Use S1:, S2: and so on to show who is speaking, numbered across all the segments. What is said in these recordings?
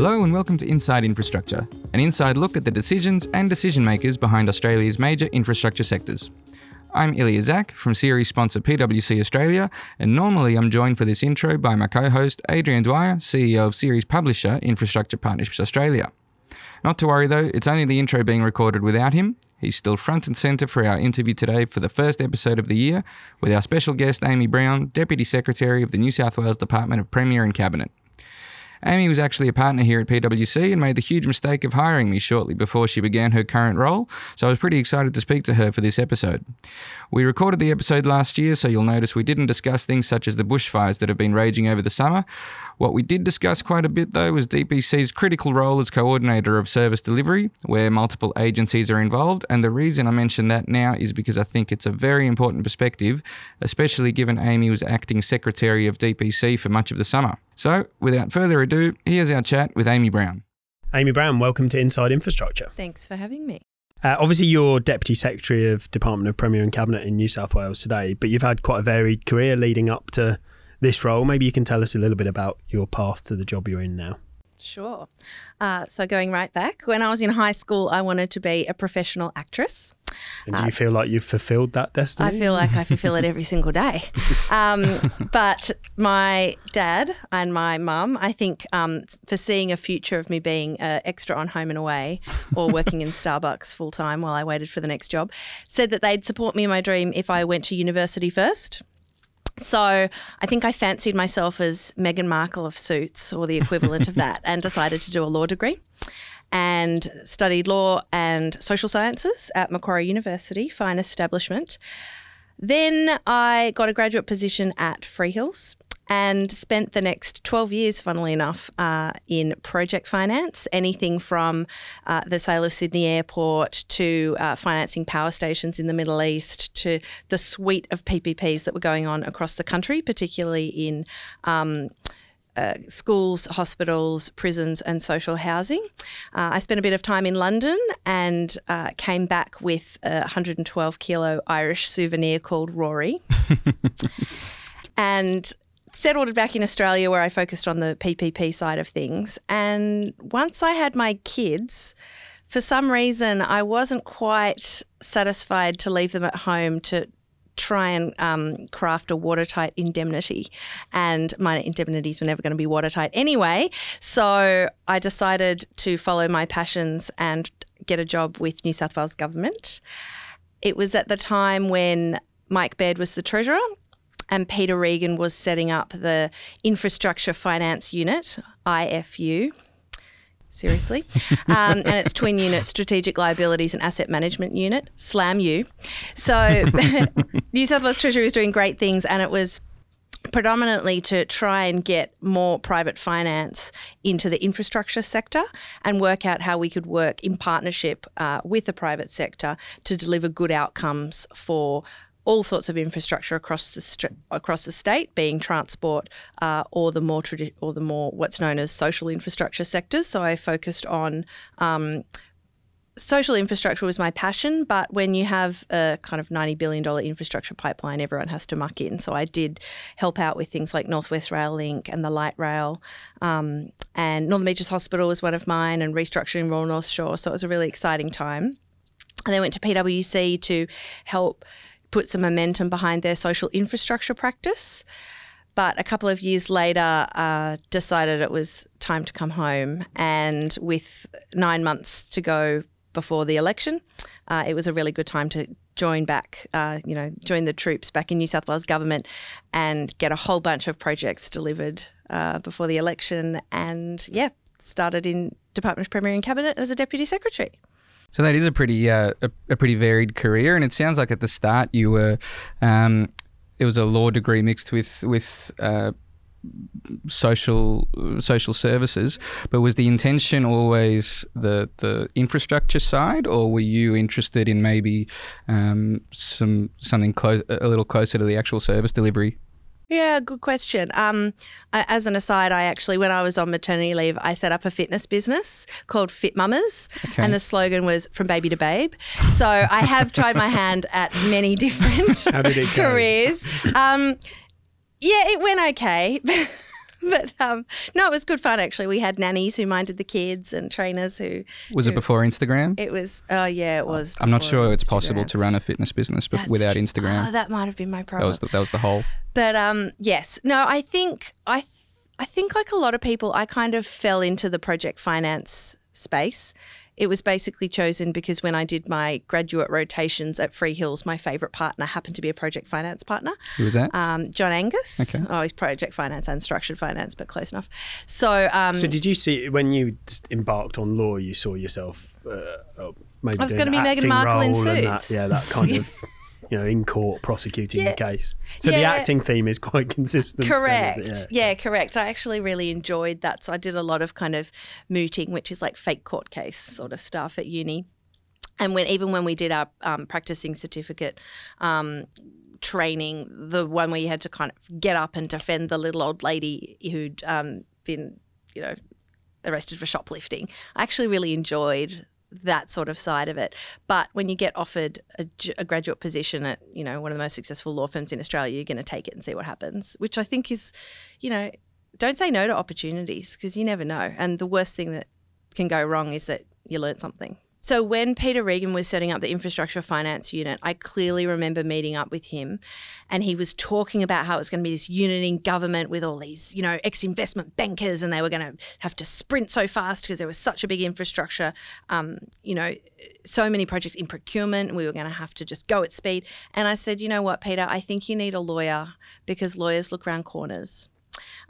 S1: Hello and welcome to Inside Infrastructure, an inside look at the decisions and decision makers behind Australia's major infrastructure sectors. I'm Ilya Zak from series sponsor PwC Australia, and normally I'm joined for this intro by my co host Adrian Dwyer, CEO of series publisher Infrastructure Partnerships Australia. Not to worry though, it's only the intro being recorded without him. He's still front and centre for our interview today for the first episode of the year with our special guest Amy Brown, Deputy Secretary of the New South Wales Department of Premier and Cabinet. Amy was actually a partner here at PwC and made the huge mistake of hiring me shortly before she began her current role, so I was pretty excited to speak to her for this episode. We recorded the episode last year, so you'll notice we didn't discuss things such as the bushfires that have been raging over the summer. What we did discuss quite a bit, though, was DPC's critical role as coordinator of service delivery, where multiple agencies are involved. And the reason I mention that now is because I think it's a very important perspective, especially given Amy was acting secretary of DPC for much of the summer. So, without further ado, here's our chat with Amy Brown.
S2: Amy Brown, welcome to Inside Infrastructure.
S3: Thanks for having me.
S2: Uh, obviously, you're Deputy Secretary of Department of Premier and Cabinet in New South Wales today, but you've had quite a varied career leading up to this role. Maybe you can tell us a little bit about your path to the job you're in now.
S3: Sure. Uh, so, going right back, when I was in high school, I wanted to be a professional actress.
S2: And do you uh, feel like you've fulfilled that destiny?
S3: I feel like I fulfill it every single day. Um, but my dad and my mum, I think, um, foreseeing a future of me being uh, extra on Home and Away or working in Starbucks full time while I waited for the next job, said that they'd support me in my dream if I went to university first. So I think I fancied myself as Meghan Markle of Suits or the equivalent of that and decided to do a law degree and studied law and social sciences at Macquarie University, fine establishment. Then I got a graduate position at Freehills and spent the next 12 years, funnily enough, uh, in project finance, anything from uh, the sale of Sydney Airport to uh, financing power stations in the Middle East to the suite of PPPs that were going on across the country, particularly in. Um, uh, schools, hospitals, prisons, and social housing. Uh, I spent a bit of time in London and uh, came back with a 112 kilo Irish souvenir called Rory. and settled back in Australia where I focused on the PPP side of things. And once I had my kids, for some reason, I wasn't quite satisfied to leave them at home to try and um, craft a watertight indemnity. And my indemnities were never going to be watertight anyway. So I decided to follow my passions and get a job with New South Wales Government. It was at the time when Mike Baird was the Treasurer and Peter Regan was setting up the Infrastructure Finance Unit, IFU. Seriously. Um, and its twin unit, Strategic Liabilities and Asset Management Unit, SLAMU. So New South Wales Treasury was doing great things, and it was predominantly to try and get more private finance into the infrastructure sector and work out how we could work in partnership uh, with the private sector to deliver good outcomes for all sorts of infrastructure across the across the state, being transport uh, or the more tradi- or the more what's known as social infrastructure sectors. So I focused on. Um, social infrastructure was my passion, but when you have a kind of $90 billion infrastructure pipeline, everyone has to muck in. So I did help out with things like Northwest Rail Link and the Light Rail. Um, and Northern Beaches Hospital was one of mine, and restructuring Royal North Shore. So it was a really exciting time. And then went to PwC to help put some momentum behind their social infrastructure practice. But a couple of years later, uh, decided it was time to come home. And with nine months to go before the election, uh, it was a really good time to join back, uh, you know, join the troops back in New South Wales government and get a whole bunch of projects delivered uh, before the election. And yeah, started in Department of Premier and Cabinet as a Deputy Secretary.
S1: So that is a pretty uh, a, a, pretty varied career, and it sounds like at the start you were um, it was a law degree mixed with with uh, social social services. But was the intention always the the infrastructure side, or were you interested in maybe um, some something close a little closer to the actual service delivery?
S3: Yeah, good question. Um, I- as an aside, I actually, when I was on maternity leave, I set up a fitness business called Fit Mamas,
S1: Okay.
S3: and the slogan was "From Baby to Babe." So I have tried my hand at many different
S2: How did it
S3: careers. Um, yeah, it went okay. But um, no, it was good fun actually. We had nannies who minded the kids and trainers who.
S1: Was it before Instagram?
S3: It was. Oh yeah, it was.
S1: I'm not sure it's possible to run a fitness business
S3: That's
S1: without Instagram.
S3: Oh, that might have been my
S1: that
S3: problem.
S1: was the, that was the whole.
S3: But um, yes, no, I think I, th- I think like a lot of people, I kind of fell into the project finance space. It was basically chosen because when I did my graduate rotations at Freehills, my favourite partner happened to be a project finance partner,
S1: Who was that?
S3: um, John Angus.
S1: Okay.
S3: Oh, he's project finance and structured finance, but close enough. So, um,
S2: So did you see when you embarked on law, you saw yourself uh, uh, maybe
S3: I was gonna be
S2: an
S3: Meghan Markle in
S2: role and that,
S3: Suits.
S2: yeah, that kind of you know in court prosecuting
S3: Yeah.
S2: the case. So the acting theme is quite consistent. then, is
S3: Correct. Yeah. correct. I actually really enjoyed that. So I did a lot of kind of mooting, which is like fake court case sort of stuff at uni. And when even when we did our um, practicing certificate um, training, the one where you had to kind of get up and defend the little old lady who'd um, been, you know, arrested for shoplifting, I actually really enjoyed that sort of side of it. But when you get offered a graduate position at, you know, one of the most successful law firms in Australia, you're going to take it and see what happens, which I think is, you know, don't say no to opportunities because you never know. And the worst thing that can go wrong is that you learn something. So when Peter Regan was setting up the infrastructure finance unit, I clearly remember meeting up with him and he was talking about how it was going to be this unit in government with all these, you know, ex-investment bankers and they were going to have to sprint so fast because there was such a big infrastructure, um, you know, so many projects in procurement and we were going to have to just go at speed. And I said, you know what, Peter, I think you need a lawyer because lawyers look around corners.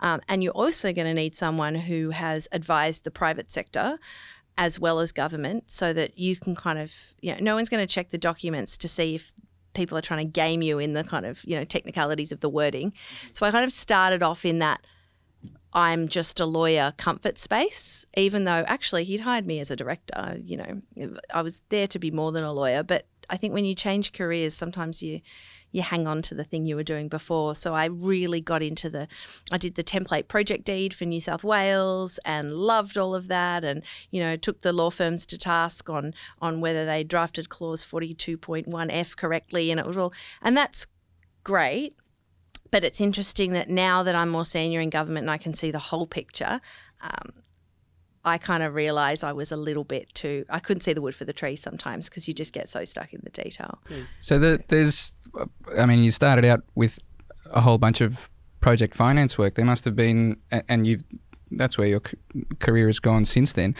S3: Um, and you're also going to need someone who has advised the private sector as well as government so that you can kind of, you know, no one's going to check the documents to see if people are trying to game you in the kind of, you know, technicalities of the wording. Mm-hmm. So I kind of started off in that I'm just a lawyer comfort space, even though actually he'd hired me as a director. You know, I was there to be more than a lawyer. But I think when you change careers, sometimes you you hang on to the thing you were doing before. So I really got into the, I did the template project deed for New South Wales and loved all of that, and you know took the law firms to task on on whether they drafted clause forty two point one F correctly, and it was all, and that's great. But it's interesting that now that I'm more senior in government and I can see the whole picture, um, I kind of realized I was a little bit too. I couldn't see the wood for the trees sometimes because you just get so stuck in the detail.
S1: So the, there's, I mean, you started out with a whole bunch of project finance work. There must have been, and you've, that's where your career has gone since then.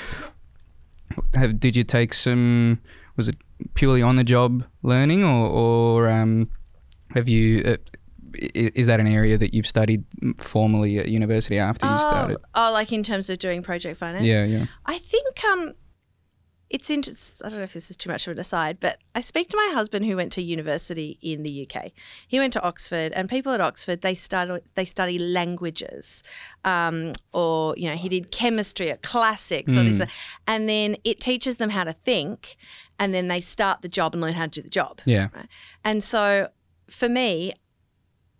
S1: Have, did you take some? Was it purely on the job learning, or, or um, have you? Uh, i- is that an area that you've studied formally at university after you started?
S3: oh, like in terms of doing project finance?
S1: Yeah, yeah.
S3: I think um, it's interesting. I don't know if this is too much of an aside, but I speak to my husband who went to university in the UK. He went to Oxford, and people at Oxford they study they study languages, um, or you know he did chemistry or classics or this, and then it teaches them how to think, and then they start the job and learn how to do the job.
S1: Yeah.
S3: Right? And so for me,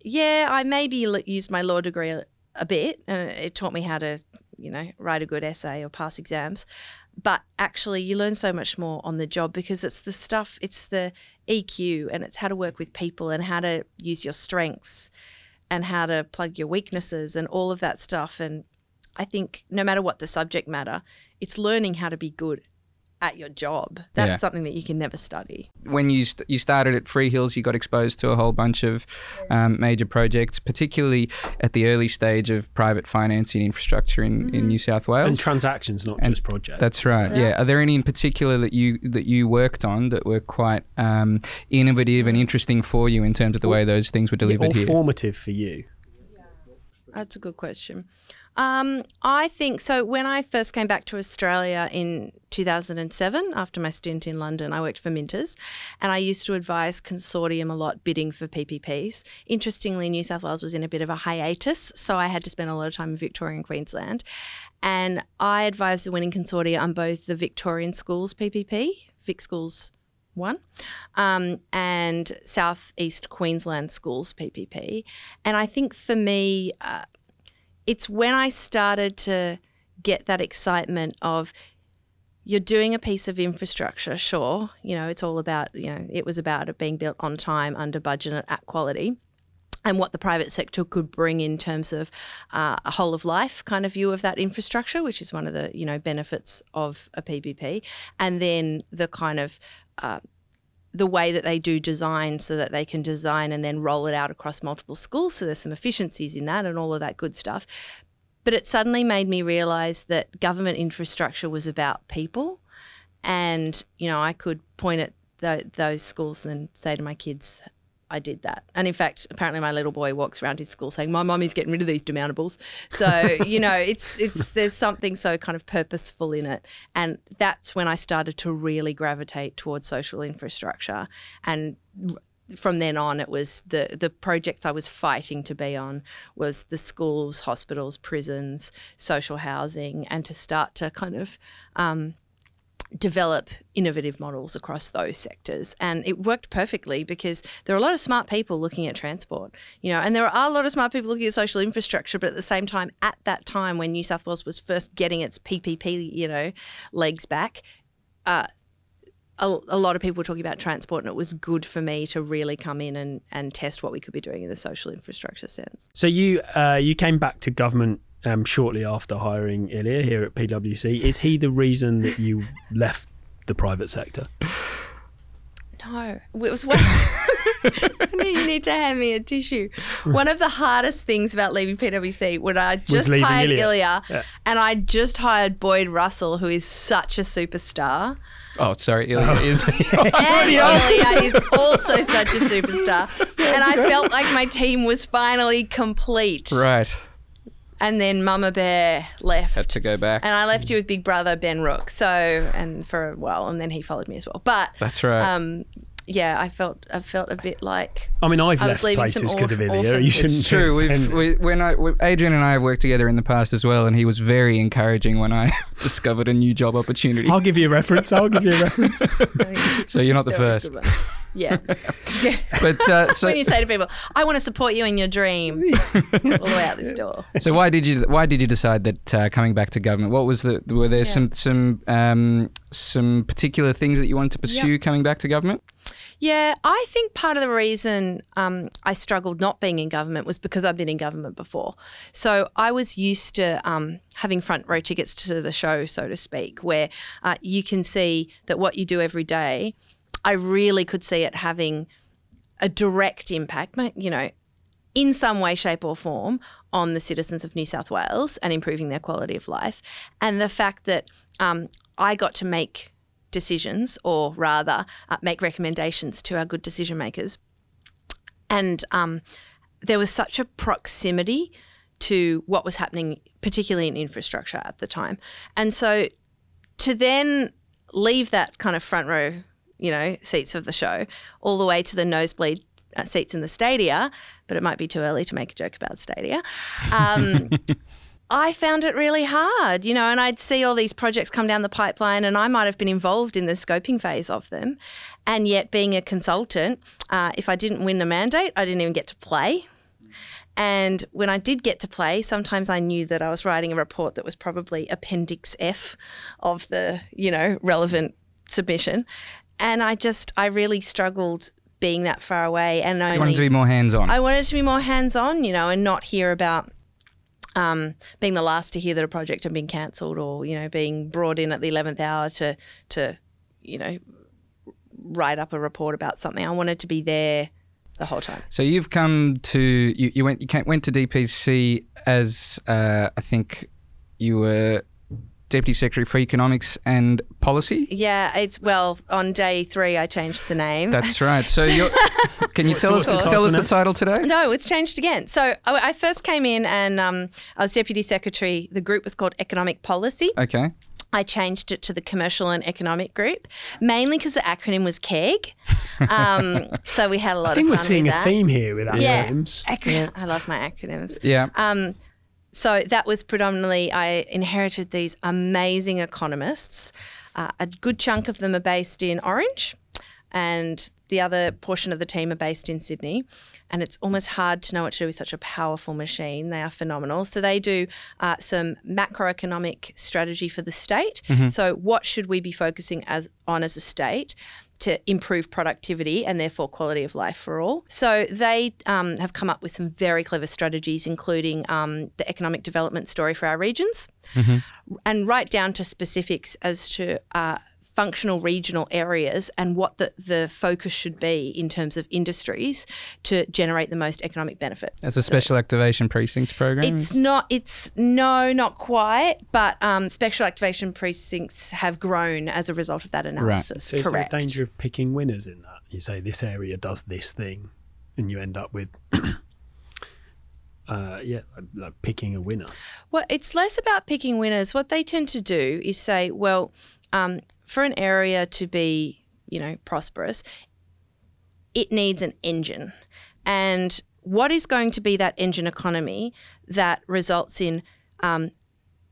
S3: yeah, I maybe l- used my law degree a, a bit, and it taught me how to, you know, write a good essay or pass exams. But actually, you learn so much more on the job because it's the stuff, it's the EQ, and it's how to work with people and how to use your strengths and how to plug your weaknesses and all of that stuff. And I think no matter what the subject matter, it's learning how to be good at your job. That's
S1: Yeah.
S3: something that you can never study.
S1: when you st- you started at Freehills, you got exposed to a whole bunch of um, major projects, particularly at the early stage of private financing infrastructure in, in New South Wales And
S2: transactions, not
S1: And
S2: just projects.
S1: That's right. Yeah. Are there any in particular that you that you worked on that were quite um, innovative and interesting for you in terms of the way those things were delivered
S2: or
S1: here?
S2: formative for you.
S3: That's a good question. Um, I think so. When I first came back to Australia in 2007, after my stint in London, I worked for Minters and I used to advise Consortium a lot bidding for PPPs. Interestingly, New South Wales was in a bit of a hiatus, so I had to spend a lot of time in Victoria and Queensland. And I advised the winning consortia on both the Victorian Schools PPP, Vic Schools one, um, and Southeast Queensland Schools PPP. And I think for me, uh, it's when I started to get that excitement of you're doing a piece of infrastructure, sure, you know, it's all about, you know, it was about it being built on time, under budget, and at quality and what the private sector could bring in terms of uh, a whole of life kind of view of that infrastructure, which is one of the you know benefits of a PPP, and then the kind of uh, the way that they do design so that they can design and then roll it out across multiple schools. So there's some efficiencies in that and all of that good stuff. But it suddenly made me realize that government infrastructure was about people. And, you know, I could point at th- those schools and say to my kids, I did that. And in fact, apparently my little boy walks around his school saying, My mummy's getting rid of these demountables. So, you know, it's it's there's something so kind of purposeful in it. And that's when I started to really gravitate towards social infrastructure. And from then on it was the the projects I was fighting to be on was the schools, hospitals, prisons, social housing, and to start to kind of um, develop innovative models across those sectors. And it worked perfectly because there are a lot of smart people looking at transport, you know, and there are a lot of smart people looking at social infrastructure, but at the same time, at that time when New South Wales was first getting its PPP, you know, legs back, uh, a, a, lot of people were talking about transport, and it was good for me to really come in and, and test what we could be doing in the social infrastructure sense.
S2: So you uh, you came back to government um, shortly after hiring Ilya here at PwC. Is he the reason that you left the private sector?
S3: No, it was one. you need to hand me a tissue. One of the hardest things about leaving PwC when I just hired Ilya, Ilya yeah. and I just hired Boyd Russell, who is such a superstar.
S1: Oh, sorry, Ilya oh. is.
S3: and Ilya is also such a superstar, and I felt like my team was finally complete.
S1: Right
S3: and then Mama Bear left.
S1: Had to go back.
S3: And I left you with Big Brother Ben Rook. So and for a while, and then he followed me as well. But
S1: that's right.
S3: Um, yeah, I felt I felt a bit like
S2: I mean I've I left places because of Ilya.
S1: You shouldn't. It's true. We've, we, when I Adrian and I have worked together in the past as well, and he was very encouraging when I discovered a new job opportunity.
S2: I'll give you a reference. I'll give you a reference.
S1: so you're not the first.
S3: Yeah.
S1: but uh,
S3: so when you say to people, "I want to support you in your dream," all the way out this door.
S1: So why did you why did you decide that uh, coming back to government? What was the were there yeah. some some um, some particular things that you wanted to pursue yep. coming back to government?
S3: Yeah, I think part of the reason um, I struggled not being in government was because I've been in government before. So I was used to um, having front row tickets to the show, so to speak, where uh, you can see that what you do every day I really could see it having a direct impact, you know, in some way, shape, or form on the citizens of New South Wales and improving their quality of life. And the fact that um, I got to make decisions, or rather, uh, make recommendations to our good decision makers. And um, there was such a proximity to what was happening, particularly in infrastructure at the time. And so to then leave that kind of front row you know, seats of the show, all the way to the nosebleed uh, seats in the stadia, but it might be too early to make a joke about stadia. Um, I found it really hard, you know, and I'd see all these projects come down the pipeline, and I might have been involved in the scoping phase of them. And yet, being a consultant, uh, if I didn't win the mandate, I didn't even get to play. And when I did get to play, sometimes I knew that I was writing a report that was probably Appendix F of the, you know, relevant submission and I just I really struggled being that far away and
S1: you wanted to be more hands on.
S3: I wanted to be more hands on, you know, and not hear about um, being the last to hear that a project had been cancelled or you know being brought in at the eleventh hour to to you know write up a report about something. I wanted to be there the whole time.
S1: So you've come to you, you went you went to DPC as uh, I think you were Deputy Secretary for Economics and Policy.
S3: Yeah, it's well on day three I changed the name.
S1: That's right. So can you tell us tell us the title today?
S3: No, it's changed again. So I first came in and um, I was Deputy Secretary. The group was called Economic Policy.
S1: Okay.
S3: I changed it to the Commercial and Economic Group, mainly because the acronym was KEG. Um, so we had a lot
S2: I think
S3: we're
S2: seeing
S3: a
S2: theme here with acronyms.
S3: Yeah, yeah. I love my acronyms.
S1: Yeah.
S3: Um, so that was predominantly, I inherited these amazing economists. Uh, a good chunk of them are based in Orange. and the other portion of the team are based in Sydney. And it's almost hard to know what to do with such a powerful machine. They are phenomenal. So they do uh, some macroeconomic strategy for the state. So what should we be focusing as on as a state? To improve productivity and therefore quality of life for all. So they um, have come up with some very clever strategies, including um, the economic development story for our regions, and right down to specifics as to. Uh, Functional regional areas and what the, the focus should be in terms of industries to generate the most economic benefit.
S1: As a special activation precincts program.
S3: It's not. It's no, not quite. But um, special activation precincts have grown as a result of that analysis.
S2: So is there a danger of picking winners in that? You say this area does this thing, and you end up with, uh, yeah, like, like picking a winner.
S3: Well, it's less about picking winners. What they tend to do is say, well, um, for an area to be, you know, prosperous, it needs an engine. And what is going to be that engine economy that results in um,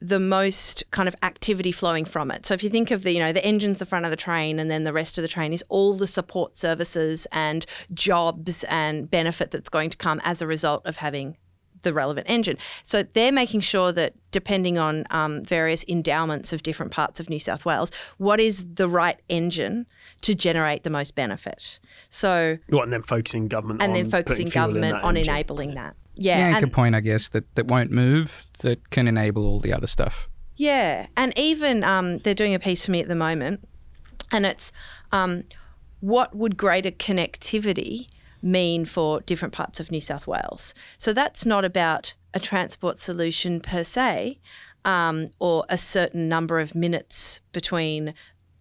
S3: the most kind of activity flowing from it. So if you think of the, you know, the engine's the front of the train and then the rest of the train is all the support services and jobs and benefit that's going to come as a result of having the relevant engine. So they're making sure that depending on um, various endowments of different parts of New South Wales, what is the right engine to generate the most benefit. So
S2: What, and then focusing government
S3: and
S2: on
S3: then focusing
S2: putting fuel in
S3: government on
S2: engine.
S3: enabling that. Yeah,
S1: yeah,
S3: and-
S1: good point, I guess, that, that won't move, that can enable all the other stuff.
S3: Yeah, and even um, they're doing a piece for me at the moment, and it's um, what would greater connectivity mean for different parts of New South Wales? So that's not about a transport solution per se, um, or a certain number of minutes between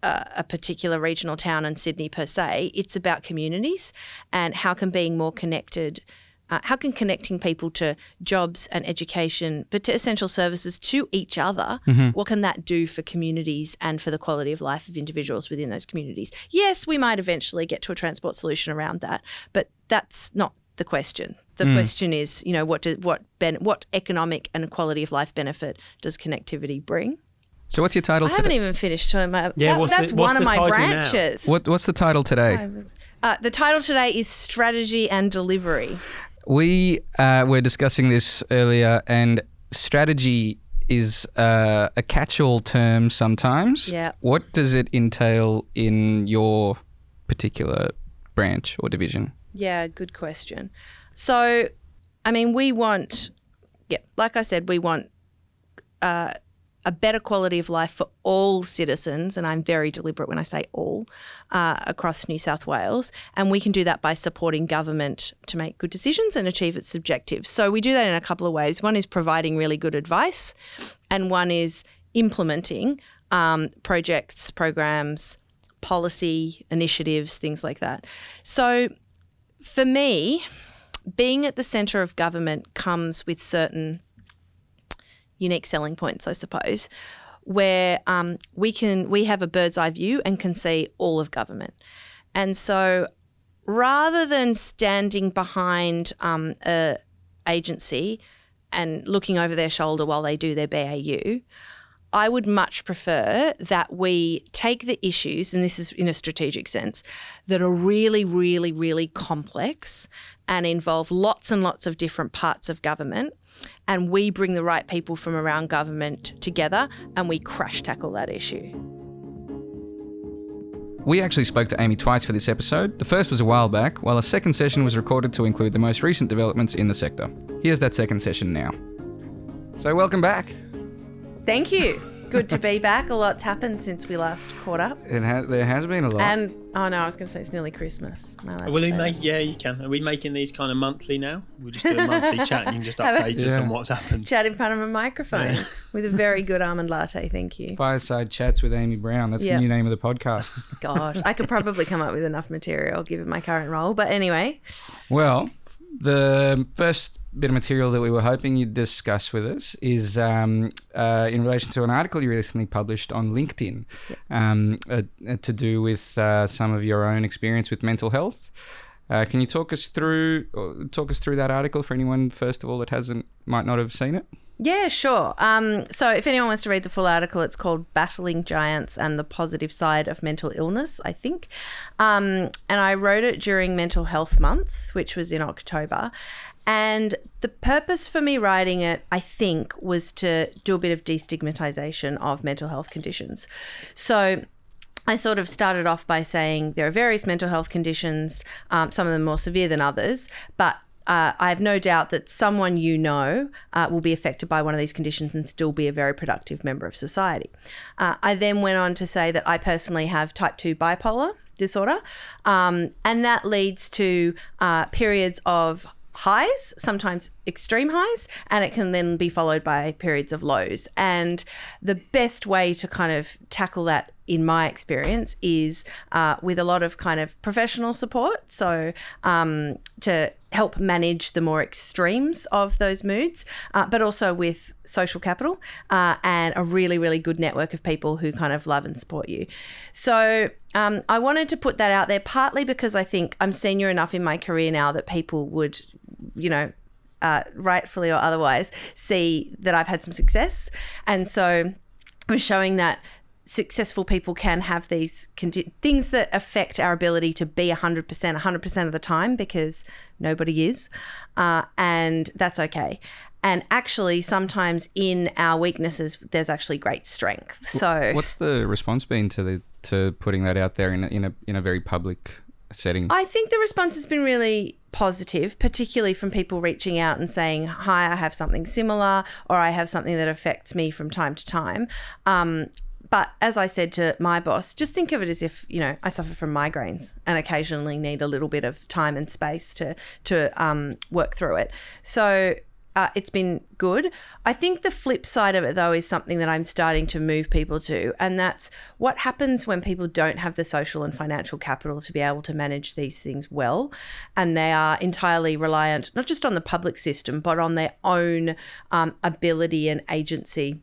S3: uh, a particular regional town and Sydney per se. It's about communities and how can being more connected. Uh, how can connecting people to jobs and education, but to essential services to each other, what can that do for communities and for the quality of life of individuals within those communities? Yes, we might eventually get to a transport solution around that, but that's not the question. The question is, you know, what do, what ben, what economic and quality of life benefit does connectivity bring?
S1: So what's your title
S3: I haven't even finished telling my.
S2: Yeah,
S3: that-
S2: what's the-
S3: that's
S2: what's
S3: one of my branches.
S1: What, what's the title today?
S3: Uh, the title today is strategy and delivery.
S1: We uh, were discussing this earlier, and strategy is uh, a catch-all term sometimes.
S3: Yeah.
S1: What does it entail in your particular branch or division?
S3: Yeah, good question. So, I mean, we want, yeah, like I said, we want uh, a better quality of life for all citizens, and I'm very deliberate when I say all, uh, across New South Wales. And we can do that by supporting government to make good decisions and achieve its objectives. So we do that in a couple of ways. One is providing really good advice, and one is implementing um, projects, programs, policy initiatives, things like that. So for me, being at the centre of government comes with certain unique selling points, I suppose, where um, we can we have a bird's eye view and can see all of government, and so rather than standing behind um, a agency and looking over their shoulder while they do their BAU. I would much prefer that we take the issues, and this is in a strategic sense, that are really, really, really complex and involve lots and lots of different parts of government. And we bring the right people from around government together and we crash tackle that issue.
S1: We actually spoke to Amy twice for this episode. The first was a while back, while a second session was recorded to include the most recent developments in the sector. Here's that second session now. So, welcome back.
S3: Thank you. Good to be back. A lot's happened since we last caught up.
S1: It ha- there has been a lot.
S3: And oh no, I was going to say it's nearly Christmas. Am I allowed to
S4: Will we make?
S3: that?
S4: Yeah, you can. Are we making these kind of monthly now? We'll just do a monthly chat, and you can just update us
S1: Yeah.
S4: on what's happened.
S3: chat in front of a microphone with a very good almond latte? Thank you.
S1: Fireside Chats with Amy Brown. That's
S3: Yeah.
S1: the new name of the podcast.
S3: Gosh, I could probably come up with enough material given my current role. But anyway,
S1: Well, the first bit of material that we were hoping you'd discuss with us is um, uh, in relation to an article you recently published on LinkedIn um, uh, uh, to do with uh, some of your own experience with mental health. Uh, can you talk us through talk us through that article for anyone first of all that hasn't might not have seen it?
S3: Yeah, sure. Um, so, if anyone wants to read the full article, it's called Battling Giants and the Positive Side of Mental Illness, I think. Um, and I wrote it during Mental Health Month, which was in October. And the purpose for me writing it, I think, was to do a bit of destigmatization of mental health conditions. So, I sort of started off by saying there are various mental health conditions, um, some of them more severe than others, but uh, I have no doubt that someone you know uh, will be affected by one of these conditions and still be a very productive member of society. Uh, I then went on to say that I personally have type 2 bipolar disorder, um, and that leads to uh, periods of highs, sometimes extreme highs, and it can then be followed by periods of lows. And the best way to kind of tackle that, in my experience, is uh, with a lot of kind of professional support. So um, to help manage the more extremes of those moods, uh, but also with social capital uh, and a really, really good network of people who kind of love and support you. So um, I wanted to put that out there partly because I think I'm senior enough in my career now that people would you know, uh, rightfully or otherwise, see that I've had some success. And so I'm showing that successful people can have these condi- things that affect our ability to be 100% 100% of the time because nobody is uh, and that's okay and actually sometimes in our weaknesses there's actually great strength so
S1: what's the response been to the to putting that out there in a, in a in a very public setting
S3: i think the response has been really positive, particularly from people reaching out and saying, Hi, I have something similar, or I have something that affects me from time to time. Um, but as I said to my boss, just think of it as if you know I suffer from migraines and occasionally need a little bit of time and space to to um, work through it. So uh, it's been good. I think the flip side of it, though, is something that I'm starting to move people to, and that's what happens when people don't have the social and financial capital to be able to manage these things well, and they are entirely reliant not just on the public system, but on their own um, ability and agency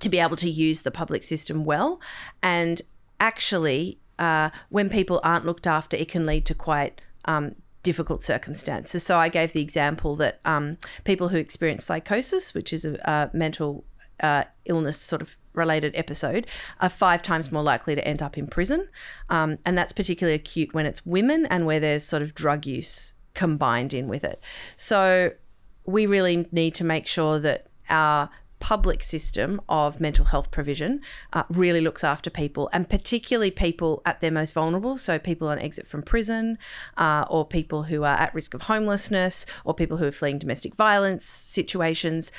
S3: to be able to use the public system well. And actually, uh, when people aren't looked after, it can lead to quite um, difficult circumstances. So I gave the example that um, people who experience psychosis, which is a, a mental uh, illness sort of related episode, are five times more likely to end up in prison. Um, and that's particularly acute when it's women and where there's sort of drug use combined in with it. So we really need to make sure that our public system of mental health provision uh, really looks after people, and particularly people at their most vulnerable. So, people on exit from prison, uh, or people who are at risk of homelessness, or people who are fleeing domestic violence situations.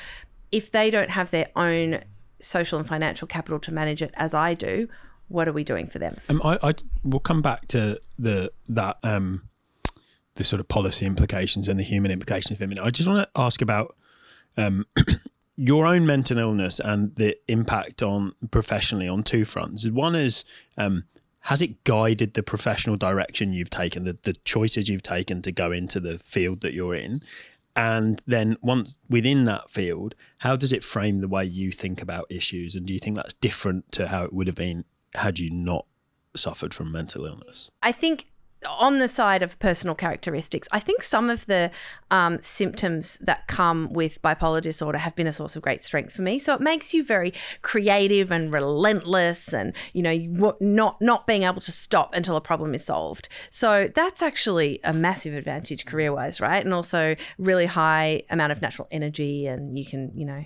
S3: If they don't have their own social and financial capital to manage it, as I do, what are we doing for them?
S4: Um, I, I will come back to the that um, the sort of policy implications and the human implications of it. I just want to ask about um, your own mental illness and the impact on professionally on two fronts. One is um, has it guided the professional direction you've taken, the, the choices you've taken to go into the field that you're in? And then once within that field, how does it frame the way you think about issues? And do you think that's different to how it would have been had you not suffered from mental illness?
S3: I think on the side of personal characteristics, I think some of the um, symptoms that come with bipolar disorder have been a source of great strength for me. So it makes you very creative and relentless, and you know, not not being able to stop until a problem is solved. So that's actually a massive advantage career wise, right? And also really high amount of natural energy, and you can, you know,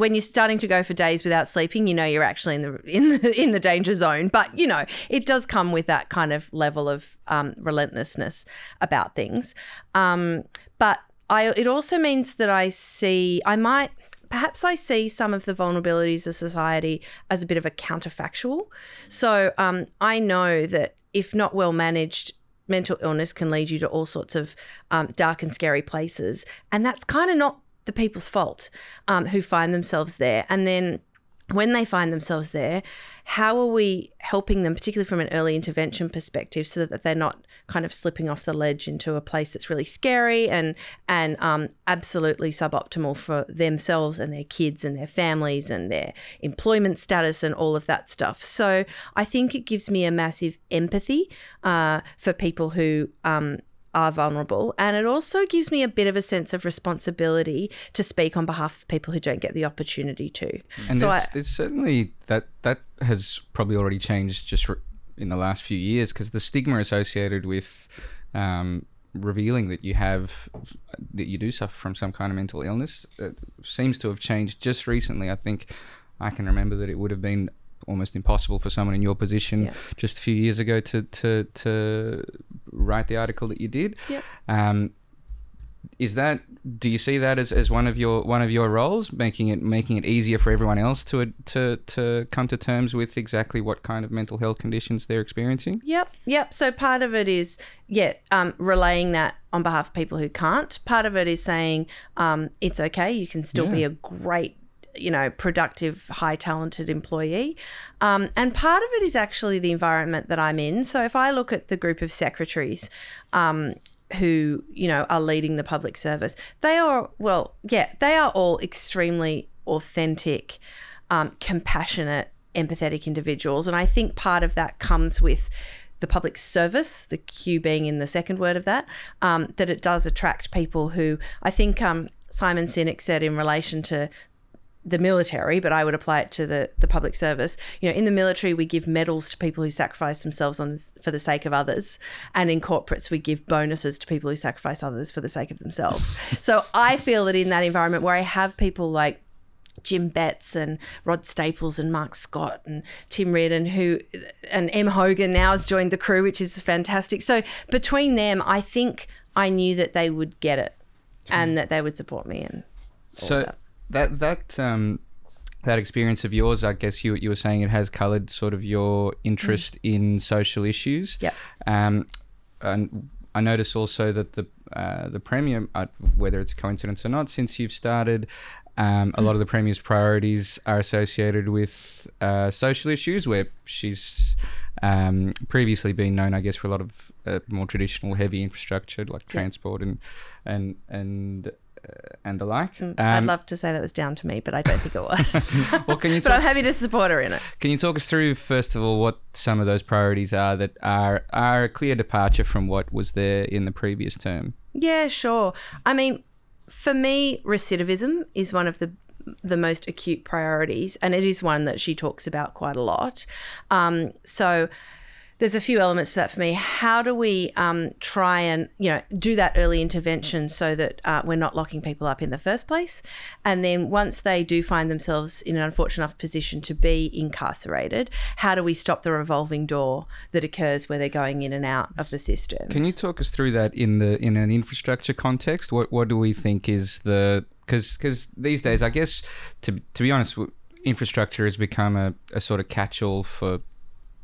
S3: when you're starting to go for days without sleeping, you know you're actually in the in the in the danger zone. But you know it does come with that kind of level of um, relentlessness about things. Um, but I it also means that I see I might perhaps I see some of the vulnerabilities of society as a bit of a counterfactual. So um, I know that if not well managed, mental illness can lead you to all sorts of um, dark and scary places, and that's kind of not the people's fault um, who find themselves there. And then when they find themselves there, how are we helping them, particularly from an early intervention perspective, so that they're not kind of slipping off the ledge into a place that's really scary and and um, absolutely suboptimal for themselves and their kids and their families and their employment status and all of that stuff. So I think it gives me a massive empathy uh, for people who um, are vulnerable. And it also gives me a bit of a sense of responsibility to speak on behalf of people who don't get the opportunity to.
S1: And
S3: so
S1: there's,
S3: I,
S1: there's certainly that that has probably already changed just re- in the last few years because the stigma associated with um, revealing that you have that you do suffer from some kind of mental illness uh, seems to have changed just recently. I think I can remember that it would have been almost impossible for someone in your position
S3: Yeah.
S1: just a few years ago to to to write the article that you did.
S3: Yep.
S1: Um, is that do you see that as, as one of your one of your roles making it making it easier for everyone else to to to come to terms with exactly what kind of mental health conditions they're experiencing
S3: Yep, yep. So part of it is, yeah, um, relaying that on behalf of people who can't. Part of it is saying um, it's okay. You can still be a great, you know, productive, high talented employee. Um, and part of it is actually the environment that I'm in. So if I look at the group of secretaries, um, who you know are leading the public service they are well yeah they are all extremely authentic um, compassionate empathetic individuals and i think part of that comes with the public service the q being in the second word of that um, that it does attract people who i think um, simon sinek said in relation to the military, but I would apply it to the, the public service. You know, in the military, we give medals to people who sacrifice themselves on for the sake of others, and in corporates, we give bonuses to people who sacrifice others for the sake of themselves. so I feel that in that environment where I have people like Jim Betts and Rod Staples and Mark Scott and Tim Reardon, who and Emma Hogan now has joined the crew, which is fantastic. So between them, I think I knew that they would get it and hmm. that they would support me and
S1: so
S3: that.
S1: That that um that experience of yours i guess you you were saying it has colored sort of your interest in social issues.
S3: Yep.
S1: um and i notice also that the uh, the premier uh, whether it's a coincidence or not since you've started um, a lot of the premier's priorities are associated with uh, social issues where she's um, previously been known, I guess, for a lot of uh, more traditional heavy infrastructure like transport and and and and the like.
S3: Mm, I'd
S1: Um,
S3: love to say that was down to me, but I don't think it was.
S1: well, can you
S3: but I'm happy to support her in it.
S1: can you talk us through first of all what some of those priorities are that are are a clear departure from what was there in the previous term?
S3: Yeah, sure. I mean, for me, recidivism is one of the the most acute priorities, and it is one that she talks about quite a lot. Um, so there's a few elements to that for me. How do we um, try and you know do that early intervention so that uh, we're not locking people up in the first place, and then once they do find themselves in an unfortunate enough position to be incarcerated, how do we stop the revolving door that occurs where they're going in and out of the system?
S1: Can you talk us through that in the in an infrastructure context? What what do we think is the because because these days, I guess to to be honest, infrastructure has become a, a sort of catch all for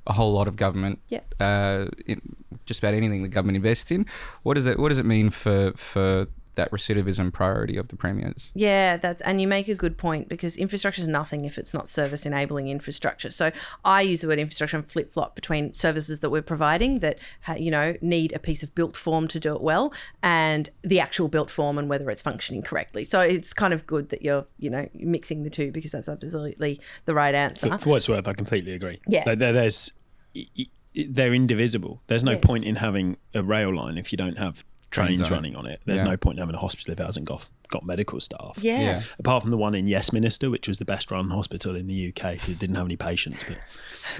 S1: a whole lot of government.
S3: Yeah.
S1: Uh, in just about anything the government invests in. What does it What does it mean for for that recidivism priority of the premiers?
S3: Yeah, that's and you make a good point because infrastructure is nothing if it's not service enabling infrastructure. So I use the word infrastructure and flip flop between services that we're providing that you know need a piece of built form to do it well and the actual built form and whether it's functioning correctly. So it's kind of good that you're you know mixing the two because that's absolutely the right answer.
S4: For, for what it's worth, I completely agree.
S3: Yeah.
S4: There- there- there's y- y- they're indivisible. There's no
S3: Yes.
S4: point in having a rail line if you don't have trains
S1: Trains
S4: running on it. There's
S1: Yeah.
S4: no point in having a hospital if it hasn't got got medical staff.
S3: yeah.
S1: Yeah.
S4: Apart from the one in Yes Minister, which was the best run hospital in the UK, who didn't have any patients. But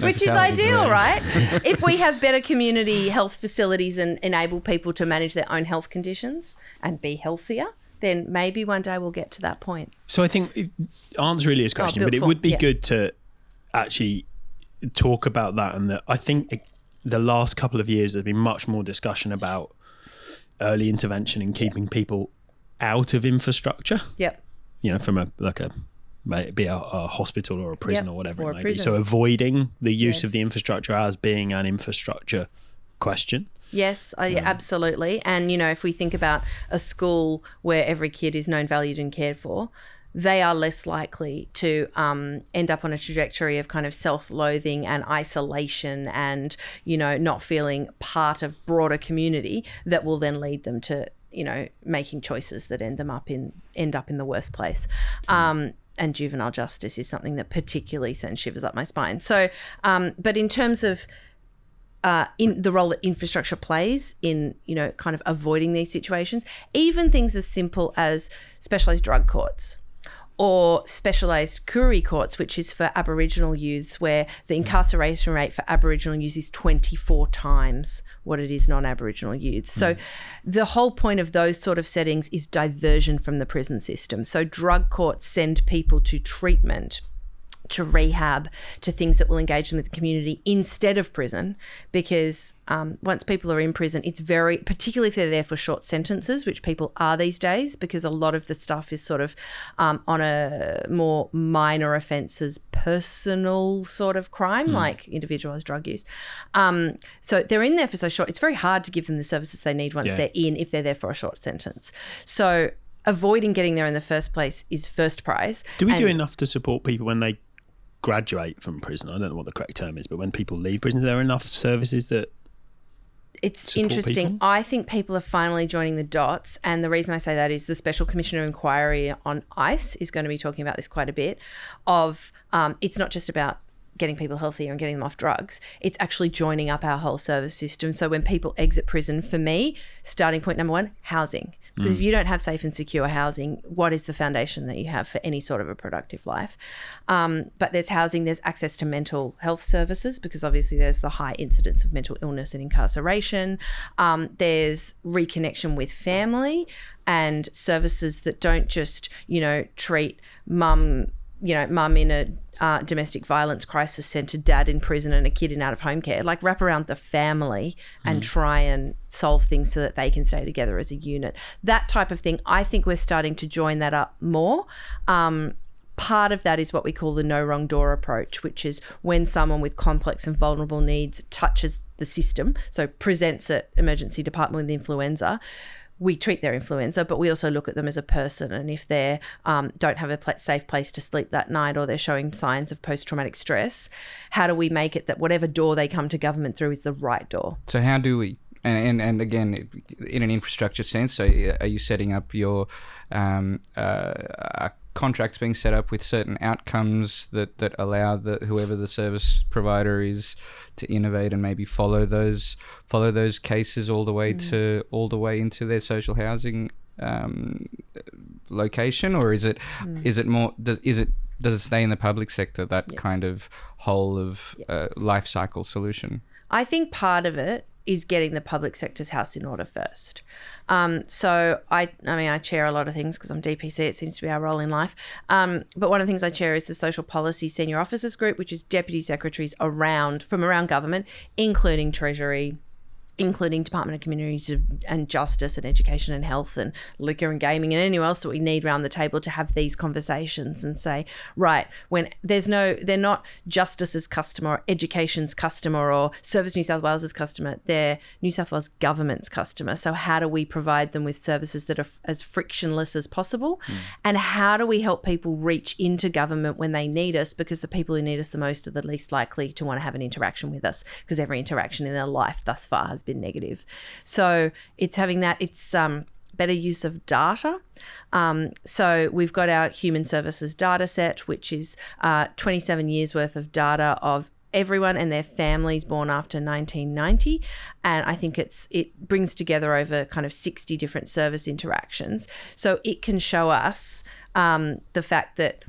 S3: Which is ideal,
S1: there.
S3: right? if we have better community health facilities and enable people to manage their own health conditions and be healthier, then maybe one day we'll get to that point.
S4: So I think it answer really his oh, question,
S3: built
S4: but it
S3: form,
S4: would be
S3: yeah.
S4: good to actually talk about that. And that I think it, the last couple of years there's been much more discussion about early intervention and keeping people out of infrastructure.
S3: Yep.
S4: You know, from a like a may it be a, a hospital or a prison
S3: Yep,
S4: or whatever
S3: or
S4: it may be. So avoiding the use of the infrastructure as being an infrastructure question.
S3: Yes, I, absolutely. And, you know, if we think about a school where every kid is known, valued, and cared for, they are less likely to um, end up on a trajectory of kind of self loathing and isolation and, you know, not feeling part of broader community that will then lead them to, you know, making choices that end them up in end up in the worst place. Um, and juvenile justice is something that particularly sends shivers up my spine. So, um, but in terms of uh, in the role that infrastructure plays in you know kind of avoiding these situations, even things as simple as specialized drug courts or specialised Koori courts, which is for Aboriginal youths, where the hmm. incarceration rate for Aboriginal youths is 24 times what it is non Aboriginal youths. So hmm. the whole point of those sort of settings is diversion from the prison system. So drug courts send people to treatment to rehab, to things that will engage them with the community instead of prison. Because um, once people are in prison, it's very, particularly if they're there for short sentences, which people are these days, because a lot of the stuff is sort of um, on a more minor offences, personal sort of crime, mm. like individualised drug use. Um, so they're in there for so short, it's very hard to give them the services they need once yeah. they're in if they're there for a short sentence. So avoiding getting there in the first place is first prize.
S4: Do we and, do enough to support people when they graduate from prison. I don't know what the correct term is, but when people leave prison, there are enough services that
S3: it's interesting. People? I think people are finally joining the dots. And the reason I say that is the Special Commissioner Inquiry on ICE is going to be talking about this quite a bit. Of um, it's not just about getting people healthier and getting them off drugs. It's actually joining up our whole service system. So when people exit prison, for me, starting point number one, housing. Because mm. if you don't have safe and secure housing, what is the foundation that you have for any sort of a productive life? Um, but there's housing, there's access to mental health services, because obviously there's the high incidence of mental illness and incarceration. Um, there's reconnection with family and services that don't just, you know, treat mum you know, mum in a uh, domestic violence crisis centre, dad in prison, and a kid in out of home care. Like wrap around the family and mm. try and solve things so that they can stay together as a unit. That type of thing. I think we're starting to join that up more. Um, part of that is what we call the no wrong door approach, which is when someone with complex and vulnerable needs touches the system, so presents at emergency department with influenza we treat their influenza, but we also look at them as a person. And if they um, don't have a pl- safe place to sleep that night or they're showing signs of post traumatic stress, how do we make it that whatever door they come to government through is the right door?
S1: So, how do we? And, and, and again, in an infrastructure sense, so uh, are you setting up your um, uh, contracts being set up with certain outcomes that, that allow the whoever the service provider is to innovate and maybe follow those follow those cases all the way mm. to all the way into their social housing um, location, or is it mm. is it more does, is it does it stay in the public sector that kind of whole of uh, life cycle solution?
S3: I think part of it is getting the public sector's house in order first. Um, so I, I mean, I chair a lot of things because I'm DPC. It seems to be our role in life. Um, but one of the things I chair is the Social Policy Senior Officers Group, which is deputy secretaries around from around government, including Treasury, including Department of Communities and Justice and Education and Health and liquor and gaming and anyone else that we need around the table to have these conversations and say, right, when there's no, they're not Justice's customer or Education's customer or Service New South Wales's customer, they're New South Wales Government's customer. So how do we provide them with services that are as frictionless as possible? Mm. And how do we help people reach into government when they need us? Because the people who need us the most are the least likely to want to have an interaction with us because every interaction in their life thus far has been negative. So it's having that. It's um, better use of data. Um, so we've got our human services data set, which is uh, 27 years worth of data of everyone and their families born after 1990 and i think it's it brings together over kind of 60 different service interactions so it can show us um, the fact that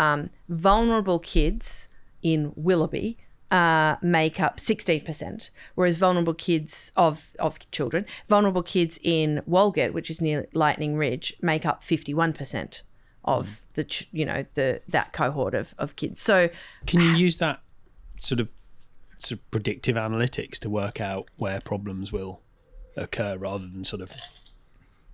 S3: um, vulnerable kids in willoughby uh, make up 16%, whereas vulnerable kids of, of children, vulnerable kids in Walgett, which is near Lightning Ridge, make up 51% of mm. the, you know, the that cohort of, of kids. So
S4: can you use that sort of, sort of predictive analytics to work out where problems will occur rather than sort of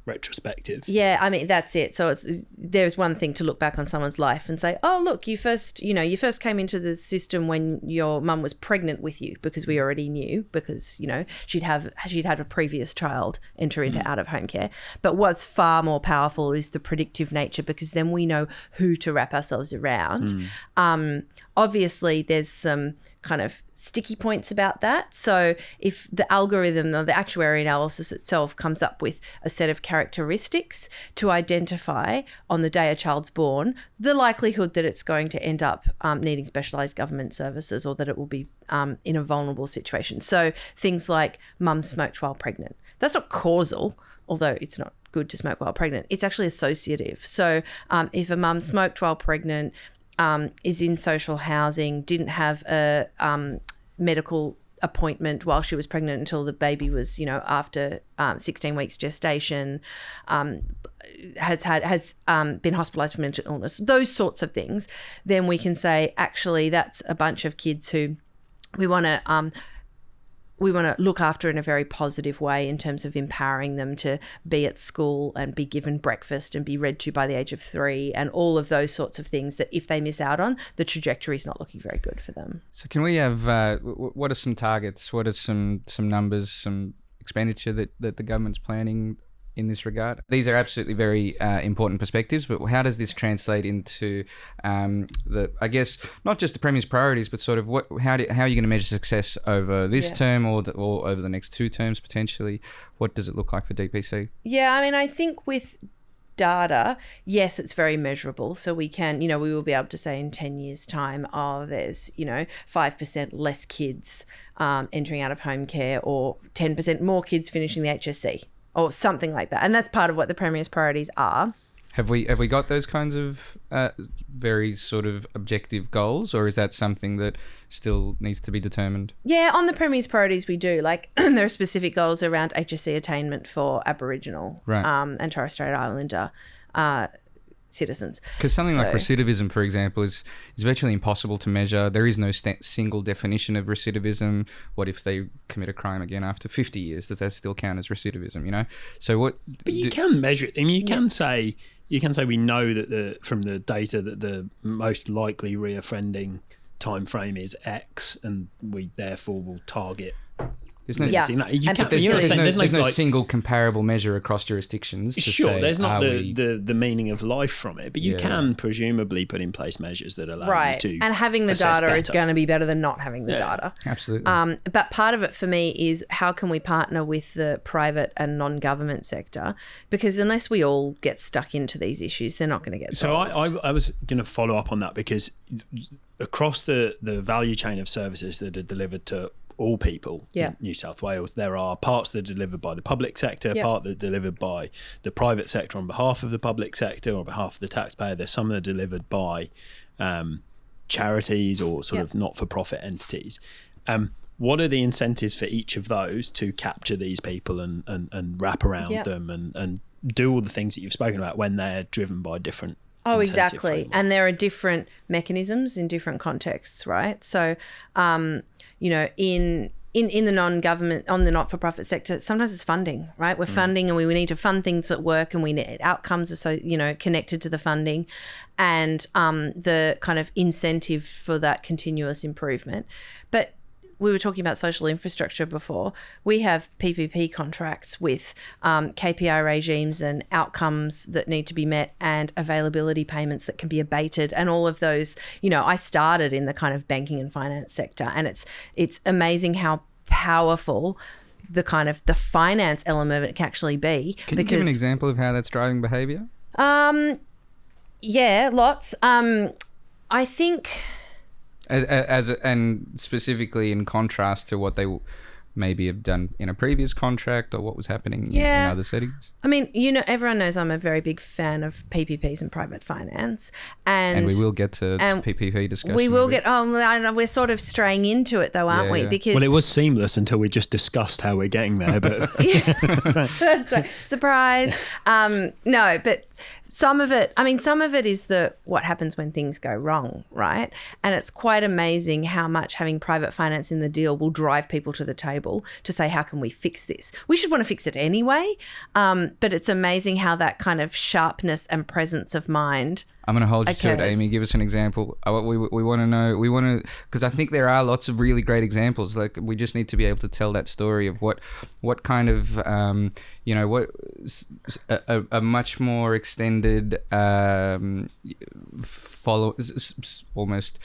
S4: retrospective.
S3: Yeah, I mean that's it. So it's there's one thing to look back on someone's life and say, "Oh, look, you first, you know, you first came into the system when your mum was pregnant with you because we already knew because, you know, she'd have she'd had a previous child enter into mm. out of home care. But what's far more powerful is the predictive nature because then we know who to wrap ourselves around. Mm. Um, obviously there's some kind of sticky points about that. So if the algorithm or the actuary analysis itself comes up with a set of characteristics to identify on the day a child's born the likelihood that it's going to end up um, needing specialized government services or that it will be um, in a vulnerable situation. So things like mum smoked while pregnant. That's not causal, although it's not good to smoke while pregnant. It's actually associative. So um, if a mum smoked while pregnant, um, is in social housing, didn't have a um, medical appointment while she was pregnant until the baby was, you know, after um, 16 weeks gestation, um, has had has um, been hospitalised for mental illness, those sorts of things, then we can say actually that's a bunch of kids who we want to um, we want to look after in a very positive way in terms of empowering them to be at school and be given breakfast and be read to by the age of three and all of those sorts of things that if they miss out on, the trajectory is not looking very good for them.
S1: So, can we have uh, what are some targets? What are some some numbers, some expenditure that, that the government's planning in this regard. These are absolutely very uh, important perspectives, but how does this translate into um, the, I guess, not just the Premier's priorities, but sort of what, how, do, how are you going to measure success over this yeah. term or, the, or over the next two terms potentially? What does it look like for DPC?
S3: Yeah, I mean, I think with data, yes, it's very measurable. So we can, you know, we will be able to say in 10 years' time, oh, there's, you know, 5% less kids um, entering out of home care or 10% more kids finishing the HSC or something like that. And that's part of what the Premier's priorities are.
S1: Have we have we got those kinds of uh, very sort of objective goals, or is that something that still needs to be determined?
S3: Yeah, on the Premier's priorities, we do. Like there are specific goals around HSC attainment for Aboriginal right. um, and Torres Strait Islander uh, citizens.
S1: Because something so, like recidivism, for example, is is virtually impossible to measure. There is no st- single definition of recidivism. What if they commit a crime again after fifty years? Does that still count as recidivism? You know. So what?
S4: But you do, can measure it. I mean, you can say you can say we know that the from the data that the most likely reoffending time frame is X, and we therefore will target
S1: there's no, yeah. That. You can't, there's, there's, no, there's, no, there's no like, single comparable measure across jurisdictions.
S4: sure,
S1: say,
S4: there's not the, we... the, the meaning of life from it, but you yeah. can presumably put in place measures that allow right. you
S3: to. And having the data better. is going to be better than not having the yeah. data.
S1: Absolutely.
S3: Um, but part of it for me is how can we partner with the private and non government sector? Because unless we all get stuck into these issues, they're not going to get
S4: So I, I, I was going to follow up on that because across the, the value chain of services that are delivered to all people yeah. in New South Wales. There are parts that are delivered by the public sector, yeah. part that are delivered by the private sector on behalf of the public sector or on behalf of the taxpayer. There's some that are delivered by um, charities or sort yeah. of not-for-profit entities. Um, what are the incentives for each of those to capture these people and, and, and wrap around them and, and do all the things that you've spoken about when they're driven by different
S3: Oh, exactly. Frameworks. And there are different mechanisms in different contexts, right? So, um, you know, in in, in the non-government on the not-for-profit sector sometimes it's funding right we're mm. funding and we, we need to fund things that work and we need outcomes are so you know connected to the funding and um, the kind of incentive for that continuous improvement but we were talking about social infrastructure before. We have PPP contracts with um, KPI regimes and outcomes that need to be met, and availability payments that can be abated, and all of those. You know, I started in the kind of banking and finance sector, and it's it's amazing how powerful the kind of the finance element of it can actually be.
S1: Can because, you give an example of how that's driving behaviour?
S3: Um, yeah, lots. Um, I think
S1: as, as and specifically in contrast to what they maybe have done in a previous contract or what was happening yeah. in other settings?
S3: I mean, you know, everyone knows I'm a very big fan of PPPs and private finance, and
S1: and we will get to PPP discussion.
S3: We will get. Oh, we're sort of straying into it though, aren't yeah, we?
S4: Yeah.
S3: Because
S4: well, it was seamless until we just discussed how we're getting there. But
S3: that's right. Surprise. Um, no, but some of it, I mean, some of it is the what happens when things go wrong, right? And it's quite amazing how much having private finance in the deal will drive people to the table to say, how can we fix this? We should want to fix it anyway. Um, but it's amazing how that kind of sharpness and presence of mind
S1: I'm going to hold you to it, Amy. Give us an example. Uh, we, we want to know, we want to, because I think there are lots of really great examples. Like, we just need to be able to tell that story of what, what kind of, um, you know, what, a, a much more extended, um, follow, almost,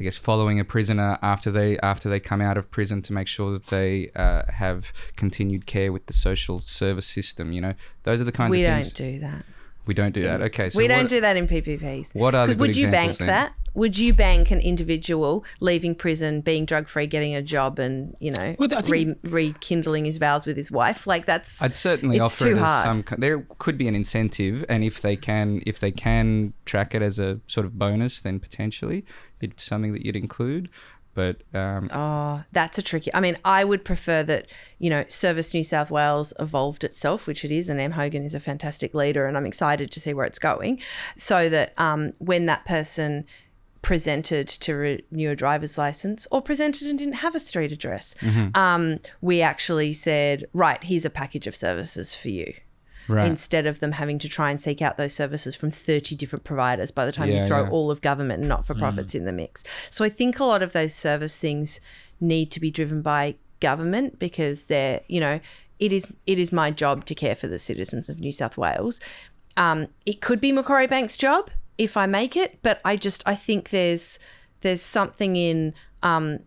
S1: I guess following a prisoner after they after they come out of prison to make sure that they uh, have continued care with the social service system. You know, those are the kinds
S3: We
S1: of
S3: don't do that.
S1: We don't do that. Okay, so
S3: we don't
S1: what-
S3: do that in PPPs.
S1: What are the
S3: 'Cause
S1: good
S3: would you bank
S1: then?
S3: that? Would you bank an individual leaving prison, being drug free, getting a job, and you know,
S4: Well,
S3: re- rekindling his vows with his wife? Like that's
S1: I'd certainly
S3: it's
S1: offer
S3: too
S1: it as
S3: hard.
S1: some. There could be an incentive, and if they can, if they can track it as a sort of bonus, then potentially it's something that you'd include. But um,
S3: Oh, that's a tricky. I mean, I would prefer that you know Service New South Wales evolved itself, which it is, and Emma Hogan is a fantastic leader, and I'm excited to see where it's going. So that um, when that person presented to renew a driver's license or presented and didn't have a street address, um, we actually said, right, here's a package of services for you.
S1: Right,
S3: Instead of them having to try and seek out those services from 30 different providers by the time
S1: Yeah,
S3: you throw
S1: yeah.
S3: all of government and not for profits in the mix. So I think a lot of those service things need to be driven by government because they're, you know, it is it is my job to care for the citizens of New South Wales. Um, it could be Macquarie Bank's job if I make it, but I just I think there's there's something in um,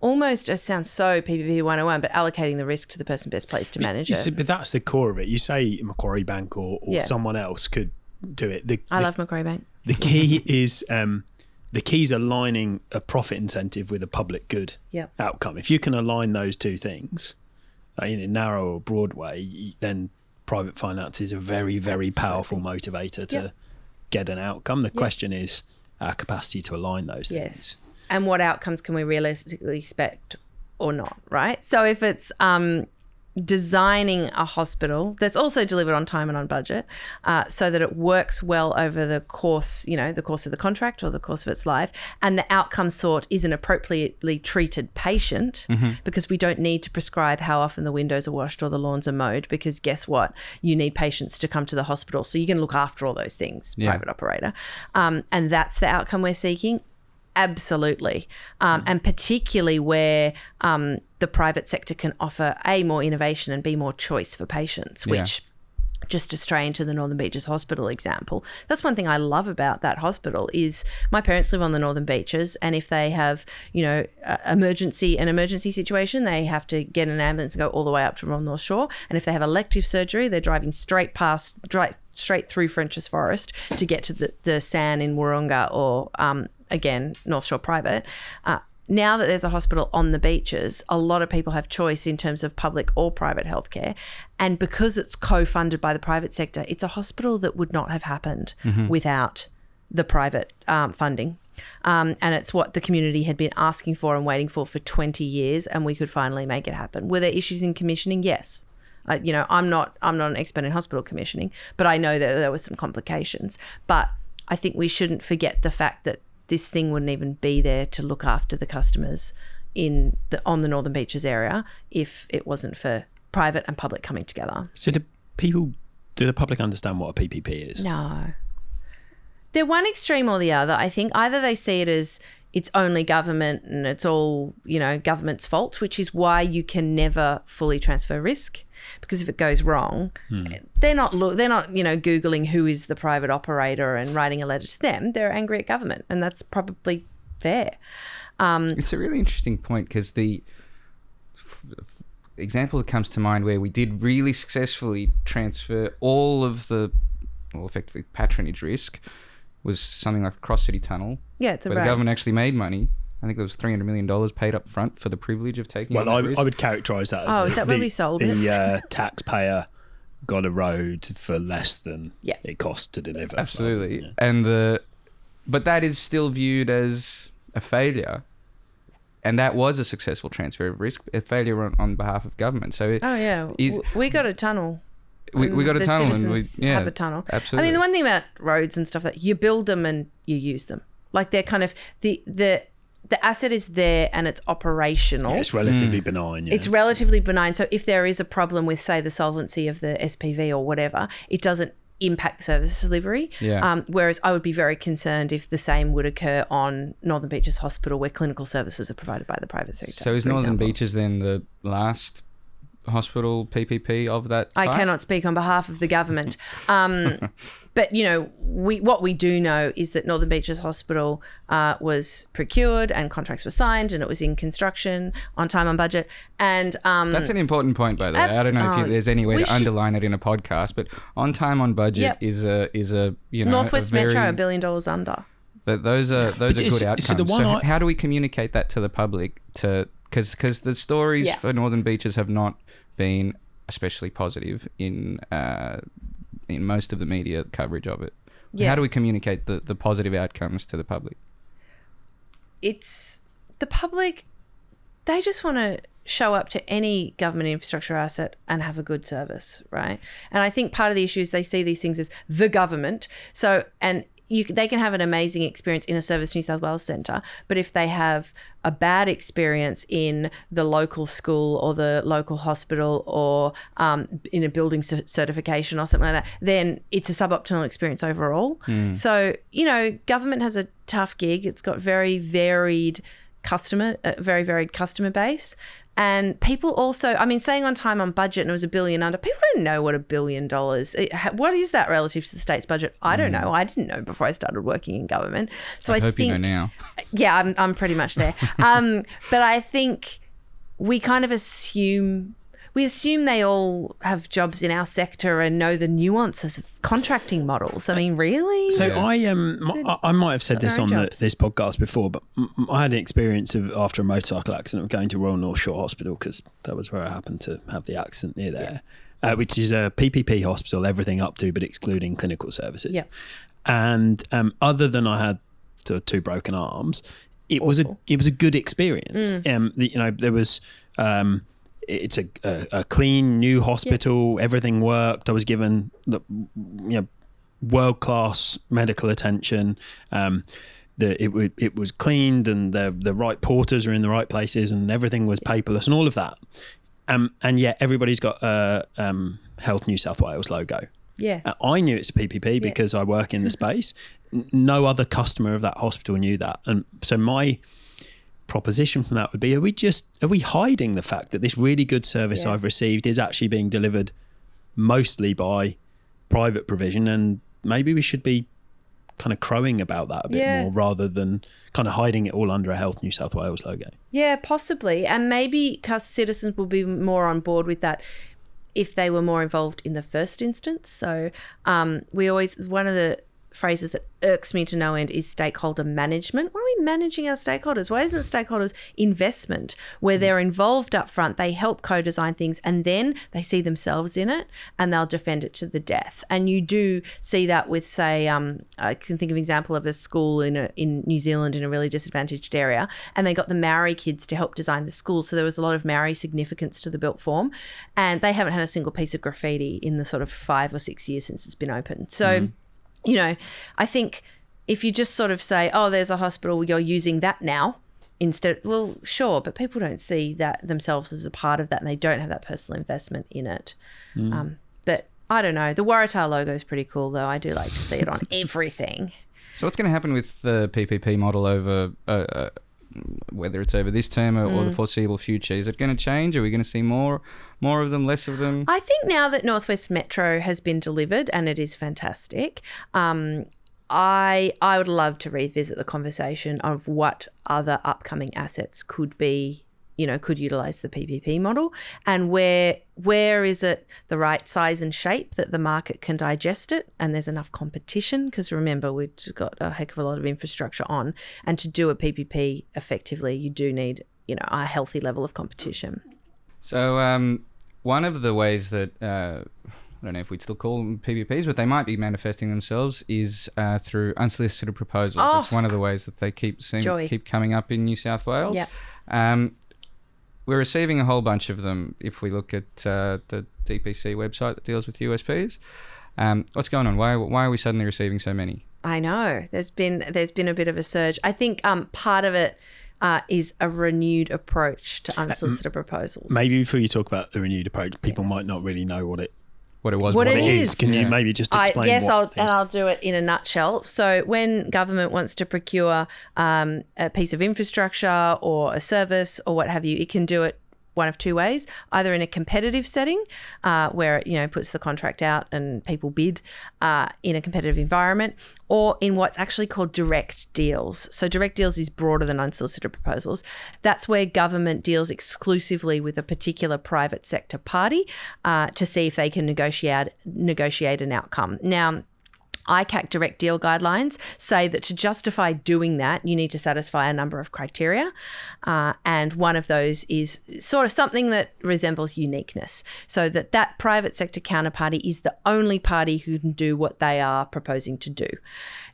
S3: almost it sounds so PPP 101, but allocating the risk to the person best placed to manage it.
S4: see, but that's the core of it. You say Macquarie Bank or, or
S3: Yeah.
S4: someone else could do it. The,
S3: I
S4: the,
S3: love Macquarie Bank.
S4: the key is um, the key is aligning a profit incentive with a public good
S3: Yep.
S4: outcome. If you can align those two things uh, in a narrow or broad way, then private finance is a very, very powerful motivator to
S3: Yep.
S4: get an outcome. The question is our capacity to align those things.
S3: And what outcomes can we realistically expect or not, right? So if it's um, designing a hospital that's also delivered on time and on budget uh, so that it works well over the course, you know, the course of the contract or the course of its life, and the outcome sought is an appropriately treated patient because we don't need to prescribe how often the windows are washed or the lawns are mowed because guess what? You need patients to come to the hospital. So you can look after all those things,
S1: Yeah.
S3: private operator. Um, and that's the outcome we're seeking. Absolutely. Um, and particularly where um, the private sector can offer A, more innovation and B, more choice for patients,
S1: Yeah.
S3: which just to stray into the Northern Beaches Hospital example. That's one thing I love about that hospital is my parents live on the Northern Beaches, and if they have, you know, emergency an emergency situation, they have to get an ambulance and go all the way up to North Shore. And if they have elective surgery, they're driving straight past, dri straight through French's Forest to get to the the San in Wahroonga or um, again North Shore Private. Uh, now that there's a hospital on the beaches, a lot of people have choice in terms of public or private healthcare. And because it's co funded by the private sector, it's a hospital that would not have happened without the private um, funding. Um, and it's what the community had been asking for and waiting for for 20 years, and we could finally make it happen. Were there issues in commissioning? Yes. I, you know, I'm not I'm not an expert in hospital commissioning, but I know that there were some complications. But I think we shouldn't forget the fact that this thing wouldn't even be there to look after the customers in the on the Northern Beaches area if it wasn't for private and public coming together.
S4: So do people, do the public understand what a PPP is?
S3: No. They're one extreme or the other. I think either they see it as it's only government and it's all, you know, government's fault, which is why you can never fully transfer risk. Because if it goes wrong, hmm. they're not lo- they're not, you know, googling who is the private operator and writing a letter to them. They're angry at government and that's probably fair.
S1: Um, it's a really interesting point because the f- f- example that comes to mind where we did really successfully transfer all of the, well, effectively patronage risk was something like the Cross City Tunnel,
S3: Yeah, it's a
S1: where the
S3: road.
S1: government actually made money. I think there was three hundred million dollars paid up front for the privilege of taking. It.
S4: Well,
S1: on
S4: I,
S1: risk.
S4: I would characterise that as
S3: Oh,
S4: the,
S3: is that where
S4: the-
S3: we sold
S4: the uh, taxpayer got a road for less than
S3: Yeah.
S4: it cost to deliver.
S1: Absolutely.
S4: Yeah.
S1: And the but that is still viewed as a failure. And that was a successful transfer of risk, a failure on, on behalf of government. So it,
S3: Oh yeah,
S1: Is-
S3: W- we got a tunnel.
S1: We, we got a tunnel and we yeah,
S3: have a tunnel.
S1: Absolutely.
S3: I mean, the one thing about roads and stuff that you build them and you use them, like they're kind of the the the asset is there and it's operational.
S4: Yeah, it's relatively benign. Yeah.
S3: It's relatively benign. So if there is a problem with, say, the solvency of the SPV or whatever, it doesn't impact service delivery.
S1: Yeah.
S3: Um, whereas I would be very concerned if the same would occur on Northern Beaches Hospital, where clinical services are provided by the private sector.
S1: so is Northern
S3: example.
S1: Beaches then the last hospital PPP of that?
S3: I cannot speak on behalf of the government. Um, but you know, we what we do know is that Northern Beaches Hospital uh, was procured and contracts were signed and it was in construction on time on budget. And um,
S1: That's an important point, by the way. I don't know if you,
S3: oh,
S1: there's any way to
S3: should-
S1: underline it in a podcast, but on time, on budget
S3: Yep.
S1: is a is a you know
S3: Northwest
S1: a very,
S3: Metro a billion dollars under.
S1: Th- those are those
S4: But
S1: are
S4: is-
S1: good outcomes.
S4: so the one
S1: so
S4: I-
S1: h- how do we communicate that to the public? To because because the stories
S3: Yeah.
S1: for Northern Beaches have not been especially positive in uh, in most of the media coverage of it.
S3: Yeah.
S1: How do we communicate the, the positive outcomes to the public?
S3: it's the public they just want to show up to any government infrastructure asset and have a good service right and i think part of the issue is they see these things as the government so and you, they can have an amazing experience in a service new south wales centre but if they have a bad experience in the local school or the local hospital or um, in a building cer- certification or something like that then it's a suboptimal experience overall. So you know government has a tough gig. It's got very varied customer, a very varied customer base. And people also, I mean, saying on time on budget and it was a billion under, people don't know what a billion dollars, what is that relative to the state's budget? I don't know. I didn't know before I started working in government. So I,
S1: I hope
S3: think,
S1: you know now.
S3: yeah, I'm, I'm pretty much there. um, but I think we kind of assume, we assume they all have jobs in our sector and know the nuances of contracting models. I mean, really?
S4: So I um m- I- I might have said this on the, this podcast before, but I had an experience of after a motorcycle accident of going to Royal North Shore Hospital because that was where I happened to have the accident near there, uh, which is a PPP hospital, everything up to but excluding clinical services.
S3: Yeah.
S4: And um, other than I had two, two broken arms, it was a it was a good experience. Um, the, you know, there was. Um, it's a, a, a clean new hospital. Everything worked. I was given the you know world class medical attention. Um, the it would it was cleaned and the the right porters were in the right places and everything was paperless and all of that. Um, and yet everybody's got a um, Health New South Wales logo.
S3: yeah.
S4: Uh, I knew it's a PPP because I work in the space. No other customer of that hospital knew that, and so my proposition from that would be: Are we just are we hiding the fact that this really good service
S3: Yeah.
S4: I've received is actually being delivered mostly by private provision, and maybe we should be kind of crowing about that a bit
S3: Yeah.
S4: more rather than kind of hiding it all under a Health New South Wales logo.
S3: Yeah, possibly. And maybe citizens will be more on board with that if they were more involved in the first instance. So um, we always, one of the phrases that irks me to no end is stakeholder management. Why are we managing our stakeholders? Why isn't stakeholders investment where they're involved up front? They help co-design things and then they see themselves in it and they'll defend it to the death. And you do see that with, say, um, I can think of an example of a school in a, in New Zealand in a really disadvantaged area, and they got the Maori kids to help design the school. So there was a lot of Maori significance to the built form, and they haven't had a single piece of graffiti in the sort of five or six years since it's been open. So you know, I think if you just sort of say, oh, there's a hospital, you're using that now instead, well, sure, but people don't see that themselves as a part of that and they don't have that personal investment in it. Um, but I don't know. The Waratah logo is pretty cool, though. I do like to see it on everything.
S1: So what's going to happen with the PPP model over, uh, uh, whether it's over this term or,
S3: Mm.
S1: or the foreseeable future? Is it going to change? Are we going to see more, more of them, less of them?
S3: I think now that Northwest Metro has been delivered and it is fantastic, um, I I would love to revisit the conversation of what other upcoming assets could be, you know, could utilize the PPP model, and where where is it the right size and shape that the market can digest it, and there's enough competition because remember we've got a heck of a lot of infrastructure on, and to do a PPP effectively, you do need you know a healthy level of competition.
S1: So um, one of the ways that uh, I don't know if we'd still call them PPPs, but they might be manifesting themselves is uh, through unsolicited proposals.
S3: Oh.
S1: That's one of the ways that they keep seem,
S3: Joy.
S1: keep coming up in New South Wales.
S3: Yep.
S1: Um, we're receiving a whole bunch of them. If we look at uh, the DPC website that deals with USPs, um, what's going on? Why why are we suddenly receiving so many?
S3: I know there's been there's been a bit of a surge. I think um, part of it uh, is a renewed approach to unsolicited proposals.
S4: Maybe before you talk about the renewed approach, people might not really know what it
S1: What it was?
S3: What
S4: what
S3: it
S4: it
S3: is.
S4: is. Can
S1: Yeah.
S4: you maybe just
S3: I,
S4: explain?
S3: yes,
S4: what
S3: I'll,
S4: it
S3: and? I'll do it in a nutshell. So, when government wants to procure um, a piece of infrastructure or a service or what have you, it can do it one of two ways either in a competitive setting uh, where it you know puts the contract out and people bid uh, in a competitive environment or in what's actually called direct deals. So direct deals is broader than unsolicited proposals. That's where government deals exclusively with a particular private sector party uh, to see if they can negotiate negotiate an outcome. Now ICAC direct deal guidelines say that to justify doing that, you need to satisfy a number of criteria. Uh, and one of those is sort of something that resembles uniqueness. So that that private sector counterparty is the only party who can do what they are proposing to do.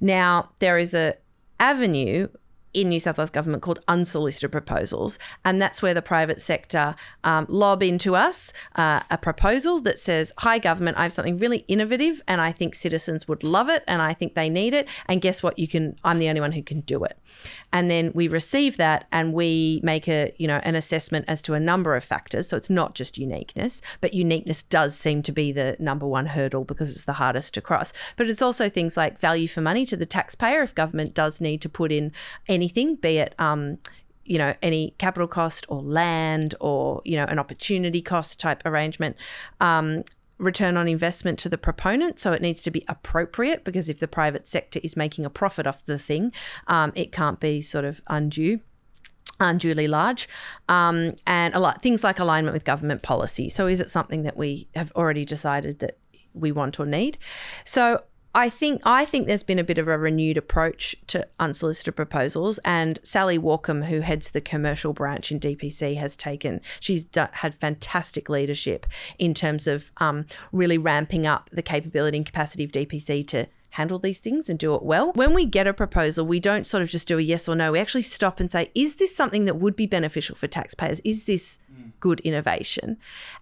S3: Now, there is a avenue in New South Wales government called unsolicited proposals, and that's where the private sector um, lob into us uh, a proposal that says, "Hi, government, I have something really innovative, and I think citizens would love it, and I think they need it. And guess what? You can. I'm the only one who can do it." And then we receive that, and we make a you know an assessment as to a number of factors. So it's not just uniqueness, but uniqueness does seem to be the number one hurdle because it's the hardest to cross. But it's also things like value for money to the taxpayer if government does need to put in anything, be it um, you know any capital cost or land or you know an opportunity cost type arrangement um, return on investment to the proponent. So it needs to be appropriate because if the private sector is making a profit off the thing um, it can't be sort of undue unduly large. Um, and a lot things like alignment with government policy. So is it something that we have already decided that we want or need? So I think I think there's been a bit of a renewed approach to unsolicited proposals, and Sally Walkham, who heads the commercial branch in DPC, has taken. She's had fantastic leadership in terms of um, really ramping up the capability and capacity of DPC to handle these things and do it well. When we get a proposal, we don't sort of just do a yes or no. We actually stop and say, is this something that would be beneficial for taxpayers? Is this good innovation?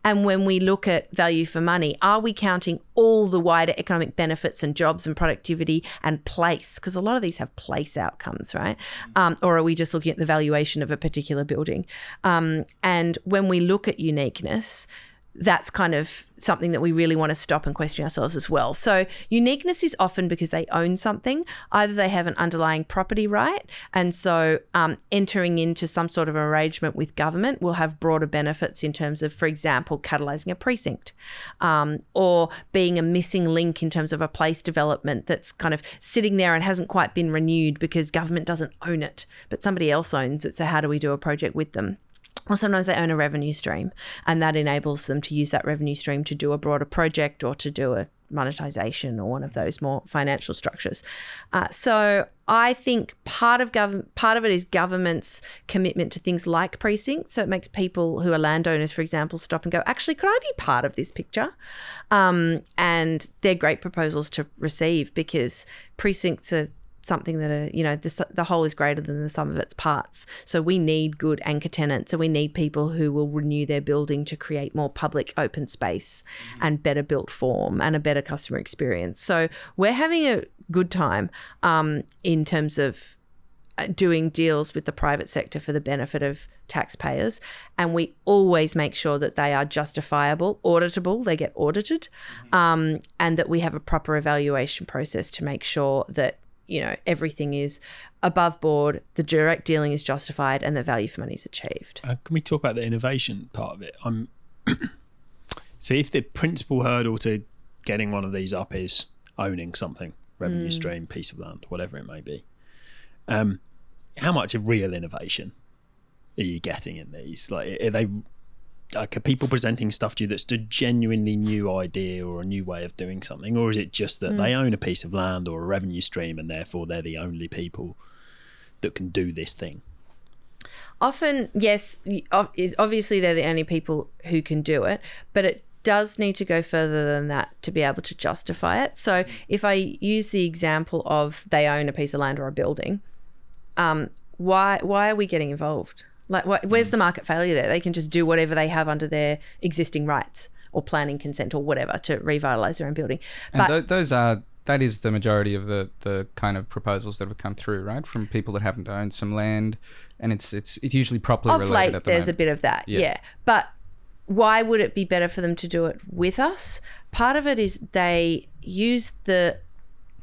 S3: And when we look at value for money, are we counting all the wider economic benefits and jobs and productivity and place? Because a lot of these have place outcomes, right? Um, or are we just looking at the valuation of a particular building? Um, and when we look at uniqueness, that's kind of something that we really want to stop and question ourselves as well. So, uniqueness is often because they own something. Either they have an underlying property right, and so um, entering into some sort of arrangement with government will have broader benefits in terms of, for example, catalysing a precinct um, or being a missing link in terms of a place development that's kind of sitting there and hasn't quite been renewed because government doesn't own it, but somebody else owns it. So, how do we do a project with them? Or sometimes they own a revenue stream and that enables them to use that revenue stream to do a broader project or to do a monetization or one of those more financial structures. Uh, so I think part of government, part of it is government's commitment to things like precincts. So it makes people who are landowners, for example, stop and go, actually, could I be part of this picture? Um, and they're great proposals to receive because precincts are something that are you know the, the whole is greater than the sum of its parts so we need good anchor tenants and we need people who will renew their building to create more public open space mm-hmm. and better built form and a better customer experience so we're having a good time um, in terms of uh, doing deals with the private sector for the benefit of taxpayers and we always make sure that they are justifiable auditable they get audited mm-hmm. um, and that we have a proper evaluation process to make sure that you know everything is above board the direct dealing is justified and the value for money is achieved.
S4: Uh, can we talk about the innovation part of it? I'm so if the principal hurdle to getting one of these up is owning something revenue mm. stream piece of land whatever it may be um, how much of real innovation are you getting in these? Like are they like are people presenting stuff to you that's a genuinely new idea or a new way of doing something? Or is it just that mm. they own a piece of land or a revenue stream and therefore they're the only people that can do this thing?
S3: Often yes obviously they're the only people who can do it but it does need to go further than that to be able to justify it. So if i use the example of they own a piece of land or a building um, why why are we getting involved like, where's mm. the market failure there? They can just do whatever they have under their existing rights or planning consent or whatever to revitalize their own building.
S1: But and th- those are that is the majority of the the kind of proposals that have come through, right? From people that happen to own some land, and it's it's it's usually properly
S3: of
S1: related.
S3: Late, the there's
S1: moment.
S3: a bit of that, yeah. yeah. But why would it be better for them to do it with us? Part of it is they use the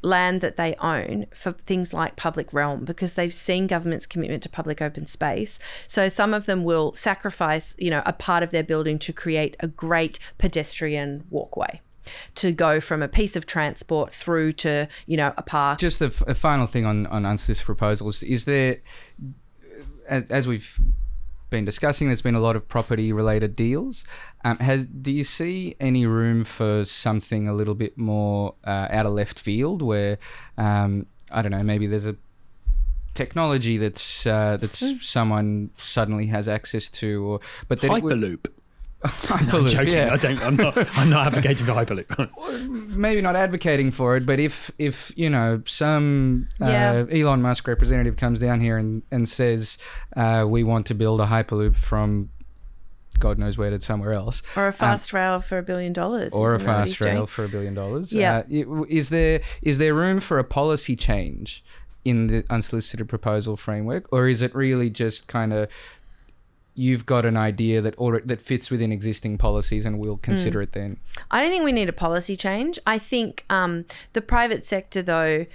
S3: land that they own for things like public realm because they've seen government's commitment to public open space. So some of them will sacrifice, you know, a part of their building to create a great pedestrian walkway to go from a piece of transport through to you know a park.
S1: Just a, f- final thing on on unsolicited proposals is there, as, as we've been discussing, there's been a lot of property related deals. Um, has do you see any room for something a little bit more uh, out of left field where um, I don't know maybe there's a technology that's uh, that's
S3: Hmm.
S1: someone suddenly has access to or but then it would-
S4: Hyperloop. No, I'm
S1: Hyperloop,
S4: joking.
S1: yeah.
S4: I don't. I'm not. I'm not advocating for Hyperloop.
S1: maybe not advocating for it, but if if you know some uh, Elon Musk representative comes down here and and says uh, we want to build a hyperloop from God knows where to somewhere else,
S3: or a fast rail for a billion dollars,
S1: um, or a
S3: isn't that what he's
S1: fast rail
S3: doing?
S1: for a billion dollars,
S3: Yeah.
S1: uh, is there is there room for a policy change in the unsolicited proposal framework, or is it really just kind of you've got an idea that or that fits within existing policies and we'll consider
S3: Hmm.
S1: it then?
S3: I don't think we need a policy change. I think um, the private sector, though,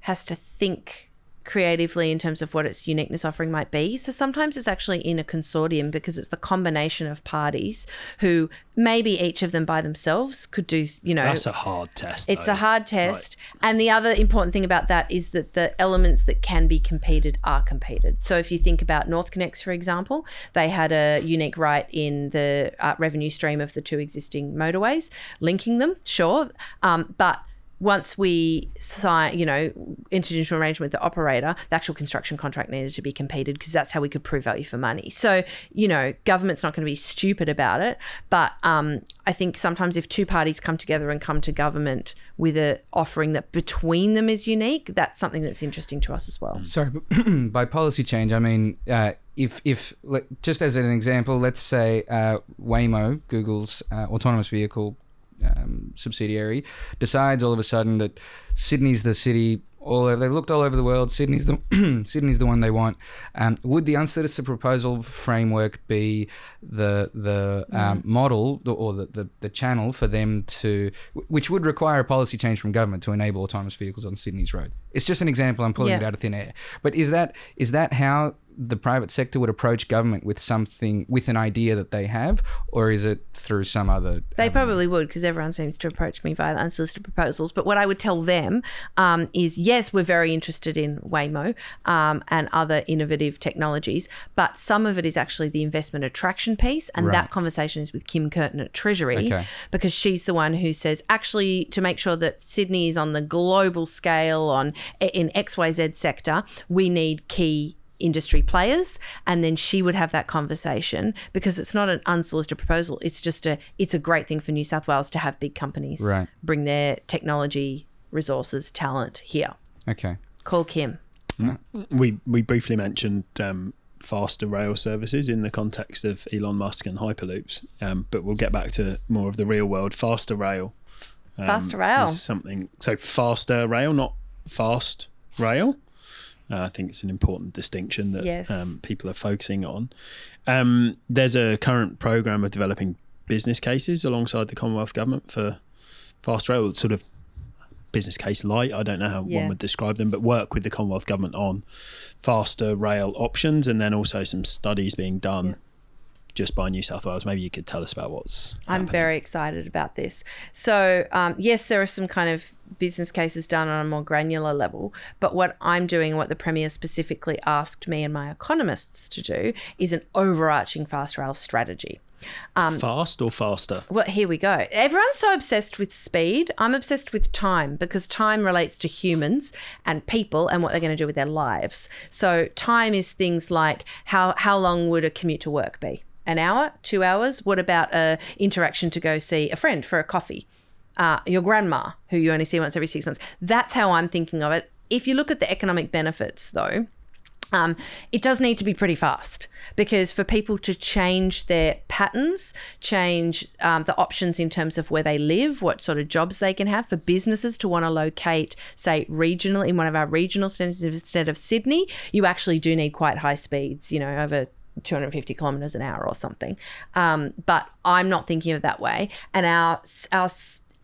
S3: has to think creatively in terms of what its uniqueness offering might be. So sometimes it's actually in a consortium because it's the combination of parties who maybe each of them by themselves could do, you know,
S4: That's a hard test.
S3: it's
S4: though.
S3: a hard test. And the other important thing about that is that the elements that can be competed are competed. So if you think about NorthConnex, for example, they had a unique right in the uh, revenue stream of the two existing motorways, linking them, sure. Um, but once we sign, you know, entered into an arrangement with the operator, the actual construction contract needed to be competed because that's how we could prove value for money. So, you know, government's not going to be stupid about it, but um, I think sometimes if two parties come together and come to government with a offering that between them is unique, that's something that's interesting to us as well.
S1: Sorry, but by policy change, I mean uh, if if just as an example, let's say uh, Waymo, Google's uh, autonomous vehicle um, subsidiary, decides all of a sudden that Sydney's the city. All over, they've looked all over the world. Sydney's the Sydney's the one they want. Um, would the unsolicited proposal framework be the the um, model or the, the the channel for them to, which would require a policy change from government to enable autonomous vehicles on Sydney's road? It's just an example. I'm pulling
S3: Yeah.
S1: it out of thin air. But is that is that how the private sector would approach government with something with an idea that they have, or is it through some other?
S3: They probably would because everyone seems to approach me via unsolicited proposals. But what I would tell them um, is yes, we're very interested in Waymo um, and other innovative technologies, but some of it is actually the investment attraction piece. And that conversation is with Kim Curtain at Treasury
S1: Okay.
S3: because she's the one who says actually to make sure that Sydney is on the global scale on in XYZ sector, we need key industry players and then she would have that conversation because it's not an unsolicited proposal it's just a it's a great thing for New South Wales to have big companies
S1: Right.
S3: bring their technology resources talent here
S1: Okay.
S3: call Kim
S4: we we briefly mentioned um, faster rail services in the context of Elon Musk and hyperloops, um, but we'll get back to more of the real world. Faster rail. um,
S3: Faster rail.
S4: is something. So faster rail, not fast rail. Uh, I think it's an important distinction that
S3: Yes.
S4: um, people are focusing on. Um, there's a current program of developing business cases alongside the Commonwealth Government for fast rail, sort of business case light. I don't know how
S3: Yeah.
S4: one would describe them, but work with the Commonwealth Government on faster rail options, and then also some studies being done
S3: Yeah.
S4: just by New South Wales. Maybe you could tell us about what's.
S3: I'm very excited about this. So, um, yes, there are some kind of business cases done on a more granular level, but what I'm doing, what the Premier specifically asked me and my economists to do, is an overarching fast rail strategy.
S4: Um, fast or faster?
S3: Well, here we go. Everyone's so obsessed with speed. I'm obsessed with time because time relates to humans and people and what they're going to do with their lives. So time is things like how how long would a commute to work be? An hour, two hours? What about a interaction to go see a friend for a coffee? Uh, your grandma, who you only see once every six months. That's how I'm thinking of it. If you look at the economic benefits, though, um, it does need to be pretty fast because for people to change their patterns, change um, the options in terms of where they live, what sort of jobs they can have, for businesses to want to locate, say, regional in one of our regional centres instead of Sydney, you actually do need quite high speeds, you know, over 250 kilometers an hour or something. Um, but I'm not thinking of it that way. And our our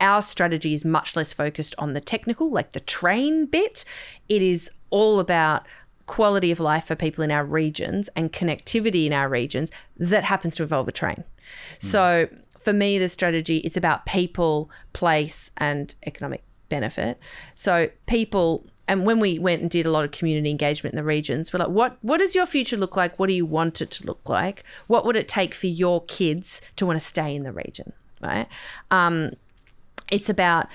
S3: our strategy is much less focused on the technical, like the train bit. It is all about quality of life for people in our regions and connectivity in our regions that happens to involve a train. So for me, the strategy it's about people, place, and economic benefit. So people. And when we went and did a lot of community engagement in the regions, we're like, what what does your future look like? What do you want it to look like? What would it take for your kids to want to stay in the region? Right? Um, it's about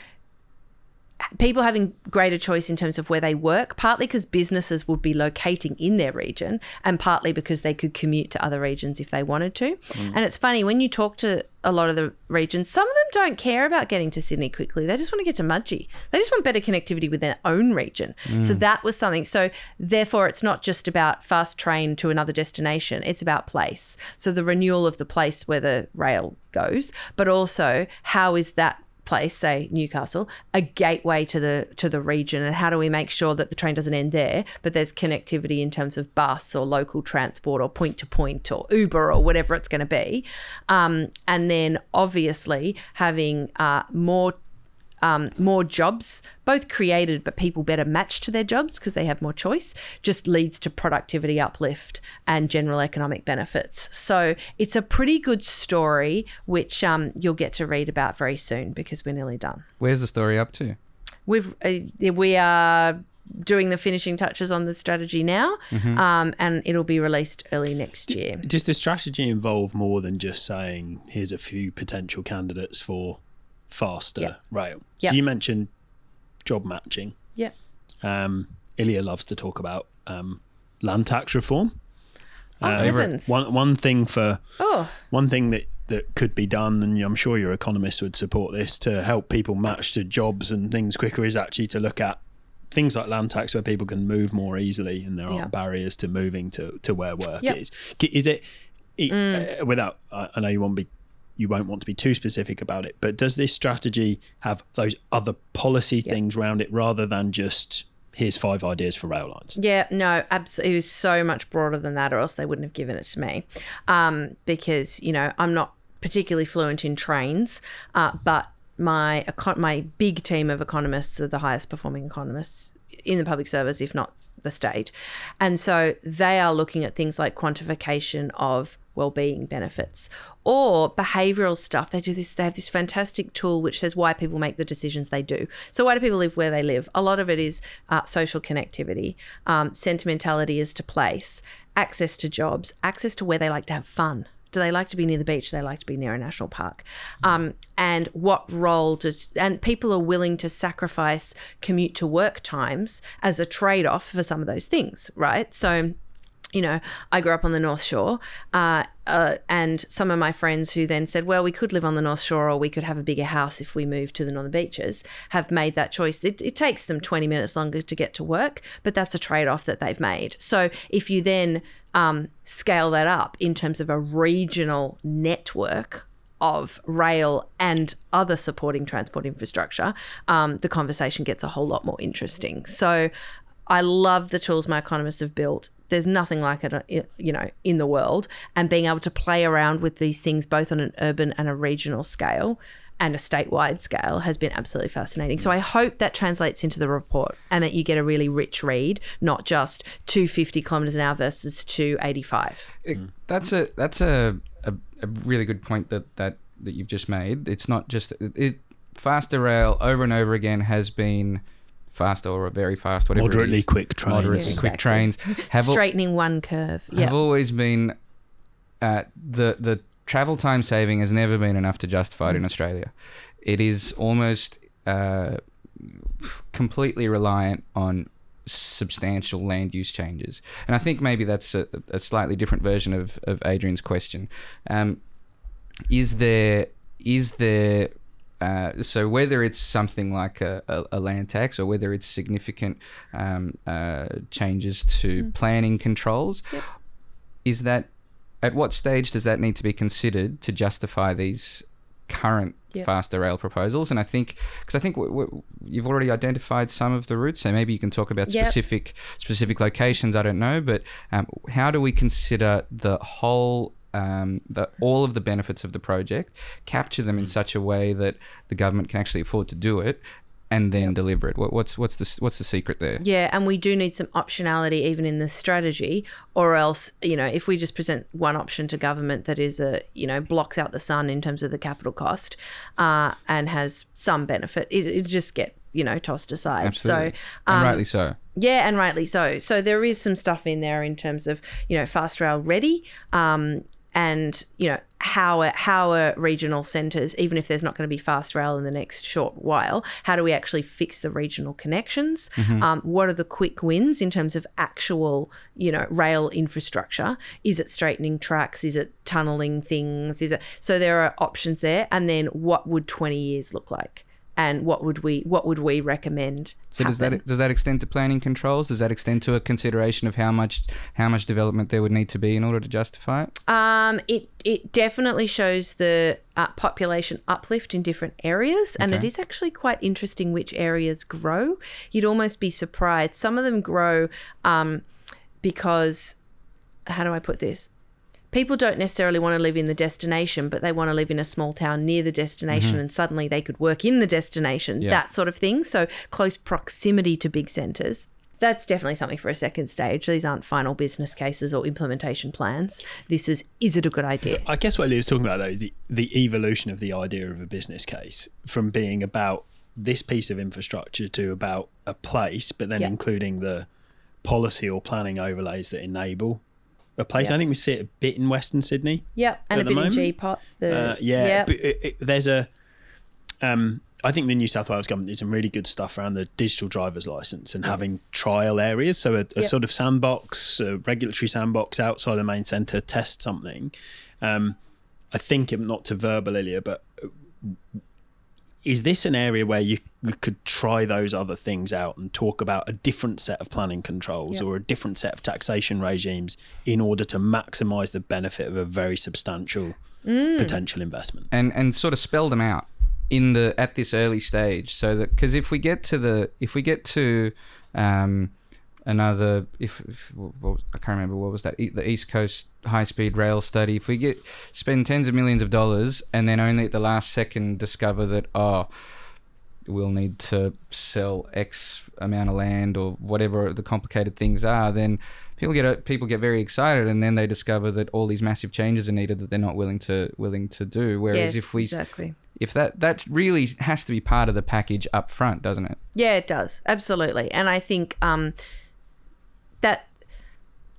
S3: people having greater choice in terms of where they work, partly because businesses would be locating in their region, and partly because they could commute to other regions if they wanted to. Mm. And it's funny when you talk to a lot of the regions, some of them don't care about getting to Sydney quickly. They just want to get to Mudgee. They just want better connectivity with their own region. So mm. that was something. So therefore, it's not just about fast train to another destination. It's about place. So the renewal of the place where the rail goes, but also how is that place, say Newcastle, a gateway to the to the region, and how do we make sure that the train doesn't end there, but there's connectivity in terms of bus or local transport or point to point or Uber or whatever it's going to be, um, and then obviously having uh, more. Um, more jobs, both created, but people better matched to their jobs because they have more choice, just leads to productivity uplift and general economic benefits. So it's a pretty good story, which um, you'll get to read about very soon because we're nearly done.
S1: Where's the story up to?
S3: We've uh, we are doing the finishing touches on the strategy now, um, and it'll be released early next year.
S4: Does the strategy involve more than just saying here's a few potential candidates for faster
S3: Yep.
S4: rail? So you mentioned job matching.
S3: Yeah.
S4: Um, Ilya loves to talk about um, land tax reform.
S3: Oh, heavens.
S4: One one thing for
S3: Oh,
S4: one thing that that could be done, and I'm sure your economists would support this to help people match to jobs and things quicker, is actually to look at things like land tax where people can move more easily and there aren't
S3: Yeah.
S4: barriers to moving to, to where work
S3: Yep.
S4: is. Is it, it
S3: Mm.
S4: uh, without? I I know you won't be. You won't want to be too specific about it, but does this strategy have those other policy things around it rather than just here's five ideas for rail lines?
S3: Yeah, no, absolutely. It was so much broader than that, or else they wouldn't have given it to me. Um, because you know I'm not particularly fluent in trains, uh, but my econ- my big team of economists are the highest performing economists in the public service, if not the state, and so they are looking at things like quantification of well-being benefits or behavioral stuff they do this they have this fantastic tool which says why people make the decisions they do so why do people live where they live a lot of it is uh, social connectivity um, sentimentality is to place access to jobs access to where they like to have fun do they like to be near the beach? Do they like to be near a national park? Um, and what role does, and people are willing to sacrifice commute to work times as a trade off for some of those things, right? So, you know, I grew up on the North Shore, uh, uh, and some of my friends who then said, well, we could live on the North Shore or we could have a bigger house if we moved to the Northern Beaches, have made that choice. It, it takes them 20 minutes longer to get to work, but that's a trade off that they've made. So if you then um, scale that up in terms of a regional network, of rail and other supporting transport infrastructure, um, the conversation gets a whole lot more interesting. So I love the tools my economists have built. There's nothing like it, uh, you know, in the world. And being able to play around with these things both on an urban and a regional scale and a statewide scale has been absolutely fascinating. So I hope that translates into the report and that you get a really rich read, not just 250 kilometers an hour versus 285.
S1: It- That's a that's a, a, a really good point that, that that you've just made. It's not just it faster rail over and over again has been faster or a very fast, whatever. it
S4: Moderately
S1: is.
S4: quick trains.
S1: moderately
S3: Yeah,
S1: quick
S3: exactly.
S1: trains have al-
S3: Straightening one curve.
S1: have always been uh, the the travel time saving has never been enough to justify it in Australia. It is almost uh, completely reliant on substantial land use changes, and I think maybe that's a, a slightly different version of, of Adrian's question. Um, is there is there uh, so whether it's something like a, a, a land tax or whether it's significant um, uh, changes to planning controls, is that at what stage does that need to be considered to justify these current
S3: Yep.
S1: faster rail proposals? And I think because I think w- w- you've already identified some of the routes, so maybe you can talk about
S3: Yep.
S1: specific specific locations. I don't know, but um, how do we consider the whole um, the, all of the benefits of the project, capture them in such a way that the government can actually afford to do it, and then deliver it. What, what's what's the what's the secret there?
S3: Yeah, and we do need some optionality even in the strategy, or else you know if we just present one option to government that is a you know blocks out the sun in terms of the capital cost, uh, and has some benefit, it, it just get you know tossed aside.
S1: Absolutely.
S3: So
S1: and
S3: um,
S1: rightly so.
S3: Yeah, and rightly so. So there is some stuff in there in terms of you know fast rail ready, um, and you know how are, how are regional centres, even if there's not going to be fast rail in the next short while, how do we actually fix the regional connections? Um, what are the quick wins in terms of actual you know rail infrastructure? Is it straightening tracks? Is it tunneling things? Is it so there are options there, and then what would 20 years look like? And what would we what would we recommend?
S1: So does that does that extend to planning controls? Does that extend to a consideration of how much how much development there would need to be in order to justify it?
S3: Um, it it definitely shows the uh, population uplift in different areas, and it
S1: Okay.
S3: is actually quite interesting which areas grow. You'd almost be surprised. Some of them grow um, because how do I put this? People don't necessarily want to live in the destination, but they want to live in a small town near the destination, mm-hmm. and suddenly they could work in the destination.
S1: Yeah.
S3: That sort of thing. So close proximity to big centres. That's definitely something for a second stage. These aren't final business cases or implementation plans. This is is it a good idea?
S4: I guess what Ilya's talking about though is the, the evolution of the idea of a business case from being about this piece of infrastructure to about a place, but then
S3: Yeah.
S4: including the policy or planning overlays that enable a place.
S3: Yeah.
S4: I think we see it a bit in Western Sydney.
S3: Yep, and a bit in
S4: moment?
S3: GPOP. The,
S4: Uh, yeah,
S3: yep.
S4: it, it, there's a. Um, I think the New South Wales government did some really good stuff around the digital driver's license and having trial areas. So a, a
S3: Yep.
S4: sort of sandbox, a regulatory sandbox outside the main centre, test something. Um, I think not to verbal Ilya, but is this an area where you, you could try those other things out and talk about a different set of planning controls
S3: Yep.
S4: or a different set of taxation regimes in order to maximise the benefit of a very substantial
S3: Mm.
S4: potential investment?
S1: and and sort of spell them out in the at this early stage so that because if we get to the if we get to um another if, if was, I can't remember what was that the East Coast high speed rail study if we get spend tens of millions of dollars and then only at the last second discover that oh we'll need to sell X amount of land or whatever the complicated things are, then people get people get very excited, and then they discover that all these massive changes are needed that they're not willing to willing to do. Whereas
S3: yes,
S1: if we
S3: exactly.
S1: if that that really has to be part of the package up front, doesn't it?
S3: Yeah, it does absolutely, and I think um, that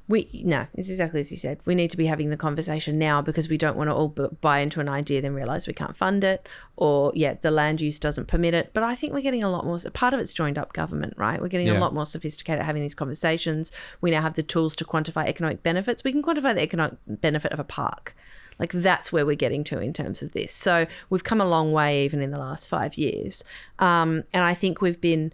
S3: we no, it's exactly as you said. We need to be having the conversation now because we don't want to all buy into an idea then realize we can't fund it, or yeah, the land use doesn't permit it. But I think we're getting a lot more. Part of it's joined up government, right? We're getting
S1: Yeah.
S3: a lot more sophisticated at having these conversations. We now have the tools to quantify economic benefits. We can quantify the economic benefit of a park. Like that's where we're getting to in terms of this. So we've come a long way even in the last five years, um, and I think we've been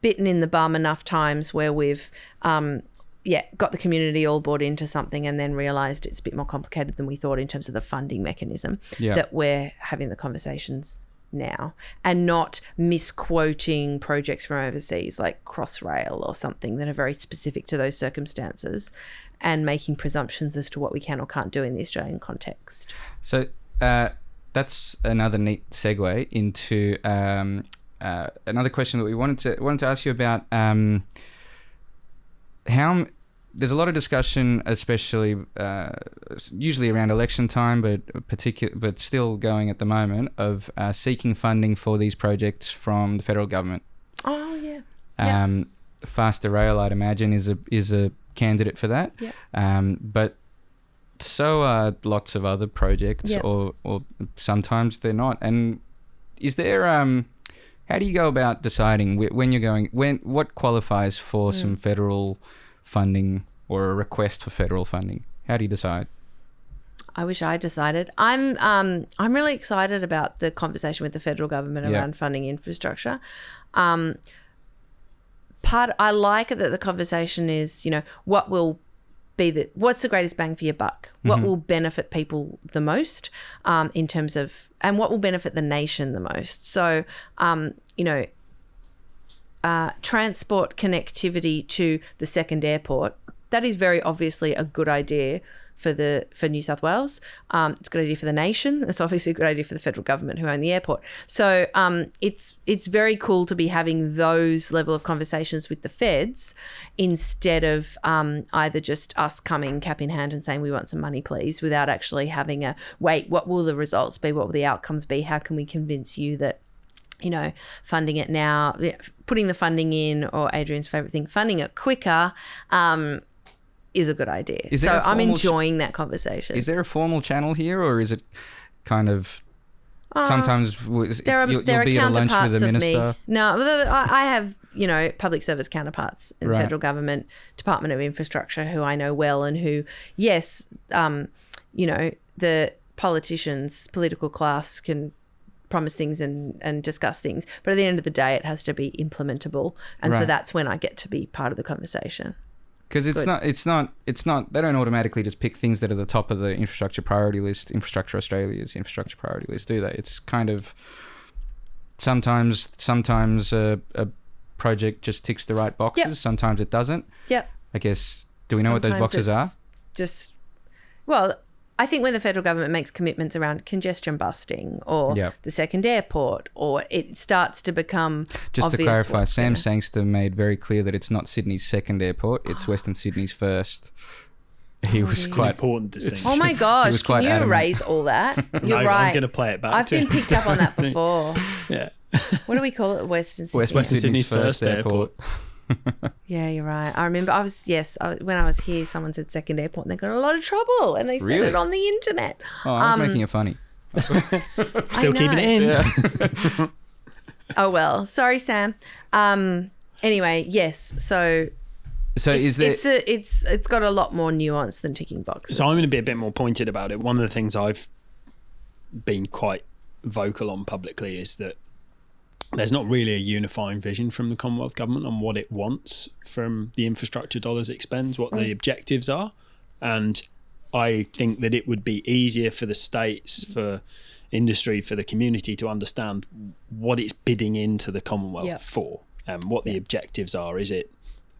S3: bitten in the bum enough times where we've um, yeah got the community all bought into something and then realized it's a bit more complicated than we thought in terms of the funding mechanism
S1: Yeah.
S3: that we're having the conversations now and not misquoting projects from overseas like crossrail or something that are very specific to those circumstances and making presumptions as to what we can or can't do in the Australian context.
S1: So uh, that's another neat segue into um, uh, another question that we wanted to wanted to ask you about. Um, how there's a lot of discussion, especially uh, usually around election time, but particular, but still going at the moment of uh, seeking funding for these projects from the federal government.
S3: Oh yeah. Yeah.
S1: Um, Faster Rail, I'd imagine, is a is a candidate for that.
S3: Yeah.
S1: Um, but so are lots of other projects,
S3: Yeah.
S1: or or sometimes they're not. And is there um, how do you go about deciding when you're going when what qualifies for
S3: Hmm.
S1: some federal funding or a request for federal funding? How do you decide?
S3: I wish I decided. I'm um I'm really excited about the conversation with the federal government
S1: Yeah.
S3: around funding infrastructure. Um part I like it that the conversation is, you know, what will be the what's the greatest bang for your buck? What will benefit people the most um, in terms of and what will benefit the nation the most? So um, you know, uh, transport connectivity to the second airport, that is very obviously a good idea for the for New South Wales. Um, it's a good idea for the nation. It's obviously a good idea for the federal government who own the airport. So um, it's it's very cool to be having those level of conversations with the feds instead of um, either just us coming cap in hand and saying we want some money, please, without actually having a wait. What will the results be? What will the outcomes be? How can we convince you that you know, funding it now, putting the funding in, or Adrian's favorite thing, funding it quicker, um, is a good idea. So I'm enjoying that conversation.
S1: Is there a formal channel here, or is it kind of sometimes
S3: Uh, there are
S1: you'll,
S3: there
S1: you'll
S3: are
S1: be at a lunch
S3: counterparts of
S1: minister?
S3: me. No, I I have you know public service counterparts in the
S1: Right.
S3: federal government, Department of Infrastructure, who I know well, and who, yes, um, you know, the politicians, political class can promise things and and discuss things, but at the end of the day, it has to be implementable, and so that's when I get to be part of the conversation.
S1: Because it's
S3: Good.
S1: not, it's not, it's not. They don't automatically just pick things that are the top of the infrastructure priority list. Infrastructure Australia's infrastructure priority list, do they? It's kind of sometimes, sometimes a, a project just ticks the right boxes.
S3: Yep.
S1: Sometimes it doesn't.
S3: Yep.
S1: I guess. Do we know what those
S3: Sometimes
S1: boxes are?
S3: Just well, I think when the federal government makes commitments around congestion busting or
S1: Yep.
S3: the second airport, or it starts to become
S1: Just to clarify, Sam
S3: gonna-
S1: Sangster made very clear that it's not Sydney's second airport; it's Western Sydney's first. He was
S4: oh, It's
S1: quite
S4: important distinction.
S3: Oh my gosh! Can you
S1: adamant.
S3: erase all that? You're
S4: no,
S3: right.
S4: I'm going to play it back.
S3: I've
S4: to
S3: been picked up on that before.
S4: yeah.
S3: What do we call it? Western Sydney.
S1: Western,
S4: Western
S1: Sydney's,
S4: Sydney's
S1: first,
S4: first
S1: airport.
S3: Yeah, you're right. I remember. I was yes. I, when I was here, someone said second airport, and they got in a lot of trouble, and they said
S1: Really?
S3: it on the internet.
S1: Oh, I was
S3: Um,
S1: making it funny.
S4: Still keeping it in.
S3: Oh well, sorry, Sam. Um. Anyway, yes. So
S1: So
S3: it's,
S1: is there?
S3: it's a it's it's got a lot more nuance than ticking boxes.
S4: So I'm going to be a bit more pointed about it. One of the things I've been quite vocal on publicly is that there's not really a unifying vision from the Commonwealth government on what it wants from the infrastructure dollars it spends, what the objectives are, and I think that it would be easier for the states, for industry, for the community to understand what it's bidding into the Commonwealth
S3: Yeah.
S4: for, and what the objectives are. Is it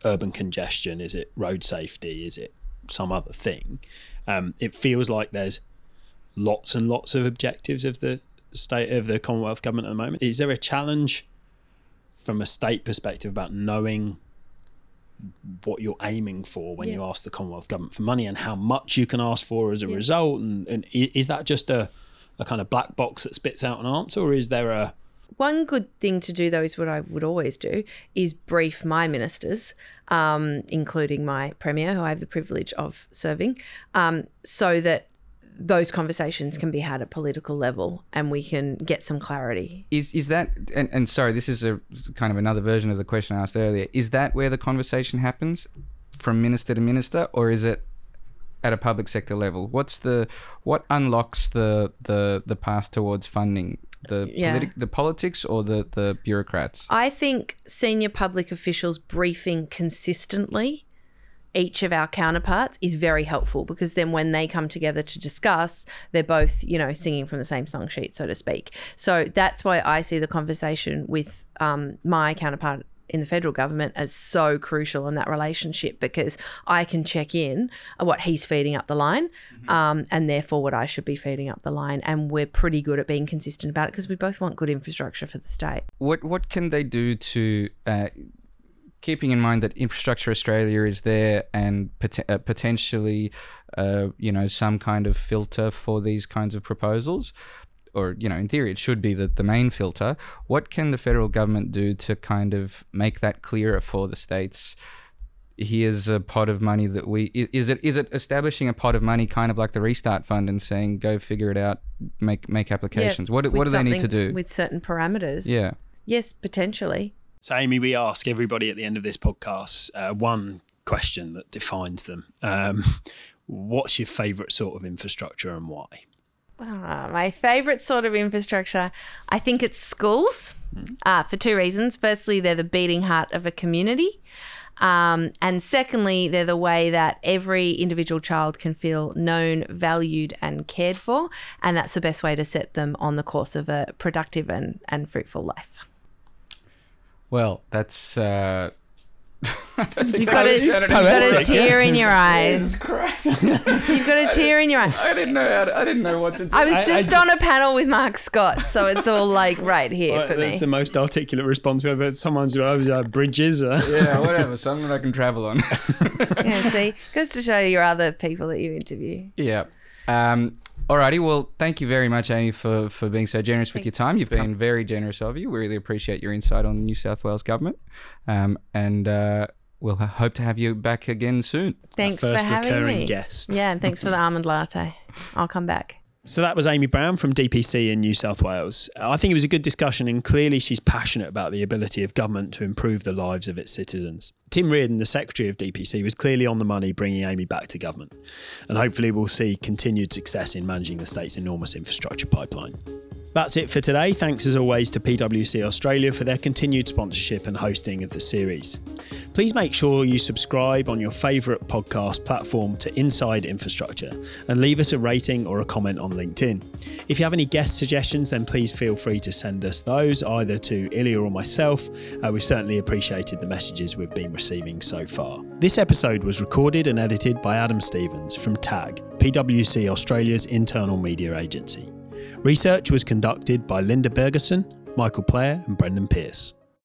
S4: urban congestion? Is it road safety? Is it some other thing? Um, it feels like there's lots and lots of objectives of the state of the Commonwealth government at the moment. Is there a challenge from a state perspective about knowing what you're aiming for when you ask the Commonwealth government for money and how much you can ask for as a
S3: Yeah.
S4: result? And, and is that just a, a kind of black box that spits out an answer, or is there a
S3: One good thing to do, though, is what I would always do: is brief my ministers, um, including my premier, who I have the privilege of serving, um, so that those conversations can be had at political level and we can get some clarity.
S1: is is that and, and sorry this is a kind of another version of the question i asked earlier is that where the conversation happens from minister to minister or is it at a public sector level what's the what unlocks the the the path towards funding the
S3: Yeah.
S1: politic the politics or the the bureaucrats
S3: I think senior public officials briefing consistently each of our counterparts is very helpful because then when they come together to discuss, they're both, you know, singing from the same song sheet, so to speak. So that's why I see the conversation with um, my counterpart in the federal government as so crucial in that relationship because I can check in what he's feeding up the line um, and therefore what I should be feeding up the line. And we're pretty good at being consistent about it because we both want good infrastructure for the state.
S1: what what can they do to uh, keeping in mind that infrastructure australia is there and pot- uh, potentially uh, you know some kind of filter for these kinds of proposals or you know in theory it should be the, the main filter what can the federal government do to kind of make that clearer for the states here's a pot of money that we is it is it establishing a pot of money kind of like the restart fund and saying go figure it out make make applications what, what do they need to do
S3: with certain parameters?
S1: yeah
S3: Yes, potentially.
S4: So, Amy, we ask everybody at the end of this podcast uh, one question that defines them. Um, what's your favourite sort of infrastructure and why?
S3: Ah, my favorite sort of infrastructure, I think it's schools uh, for two reasons. Firstly, they're the beating heart of a community. Um, and secondly, they're the way that every individual child can feel known, valued, and cared for. And that's the best way to set them on the course of a productive and, and fruitful life.
S1: Well, that's uh,
S3: You've got, a, you've got a tear in your eyes.
S1: Jesus Christ!
S3: You've got a tear in your eye.
S1: I didn't know. How to, I didn't know what to do.
S3: I was
S4: I-
S3: just
S4: I-
S3: on a panel with Mark Scott, so it's all like right here
S4: Well,
S3: for
S4: that's
S3: me.
S4: the most articulate response we've ever. Someone's uh, bridges. Uh,
S1: yeah, whatever. Something I can travel on.
S3: yeah, see, goes to show your other people that you interview.
S1: Yeah. Um, alrighty. Well, thank you very much, Amy, for, for being so generous with your time. You've been very generous of you. We really appreciate your insight on the New South Wales government. Um, and uh, we'll hope to have you back again soon.
S3: Thanks for having
S4: recurring
S3: me.
S4: guest.
S3: Yeah, and thanks for the almond latte. I'll come back.
S4: So that was Amy Brown from DPC in New South Wales. Uh, I think it was a good discussion, and clearly she's passionate about the ability of government to improve the lives of its citizens. Tim Reardon, the Secretary of DPC, was clearly on the money bringing Amy back to government, and hopefully we'll see continued success in managing the state's enormous infrastructure pipeline. That's it for today. Thanks as always to PwC Australia for their continued sponsorship and hosting of the series. Please make sure you subscribe on your favourite podcast platform to Inside Infrastructure and leave us a rating or a comment on LinkedIn. If you have any guest suggestions, then please feel free to send us those either to Ilya or myself. Uh, we've certainly appreciated the messages we've been receiving so far. This episode was recorded and edited by Adam Stevens from TAG, PwC Australia's internal media agency. Research was conducted by Linda Bergerson, Michael Player, and Brendan Pierce.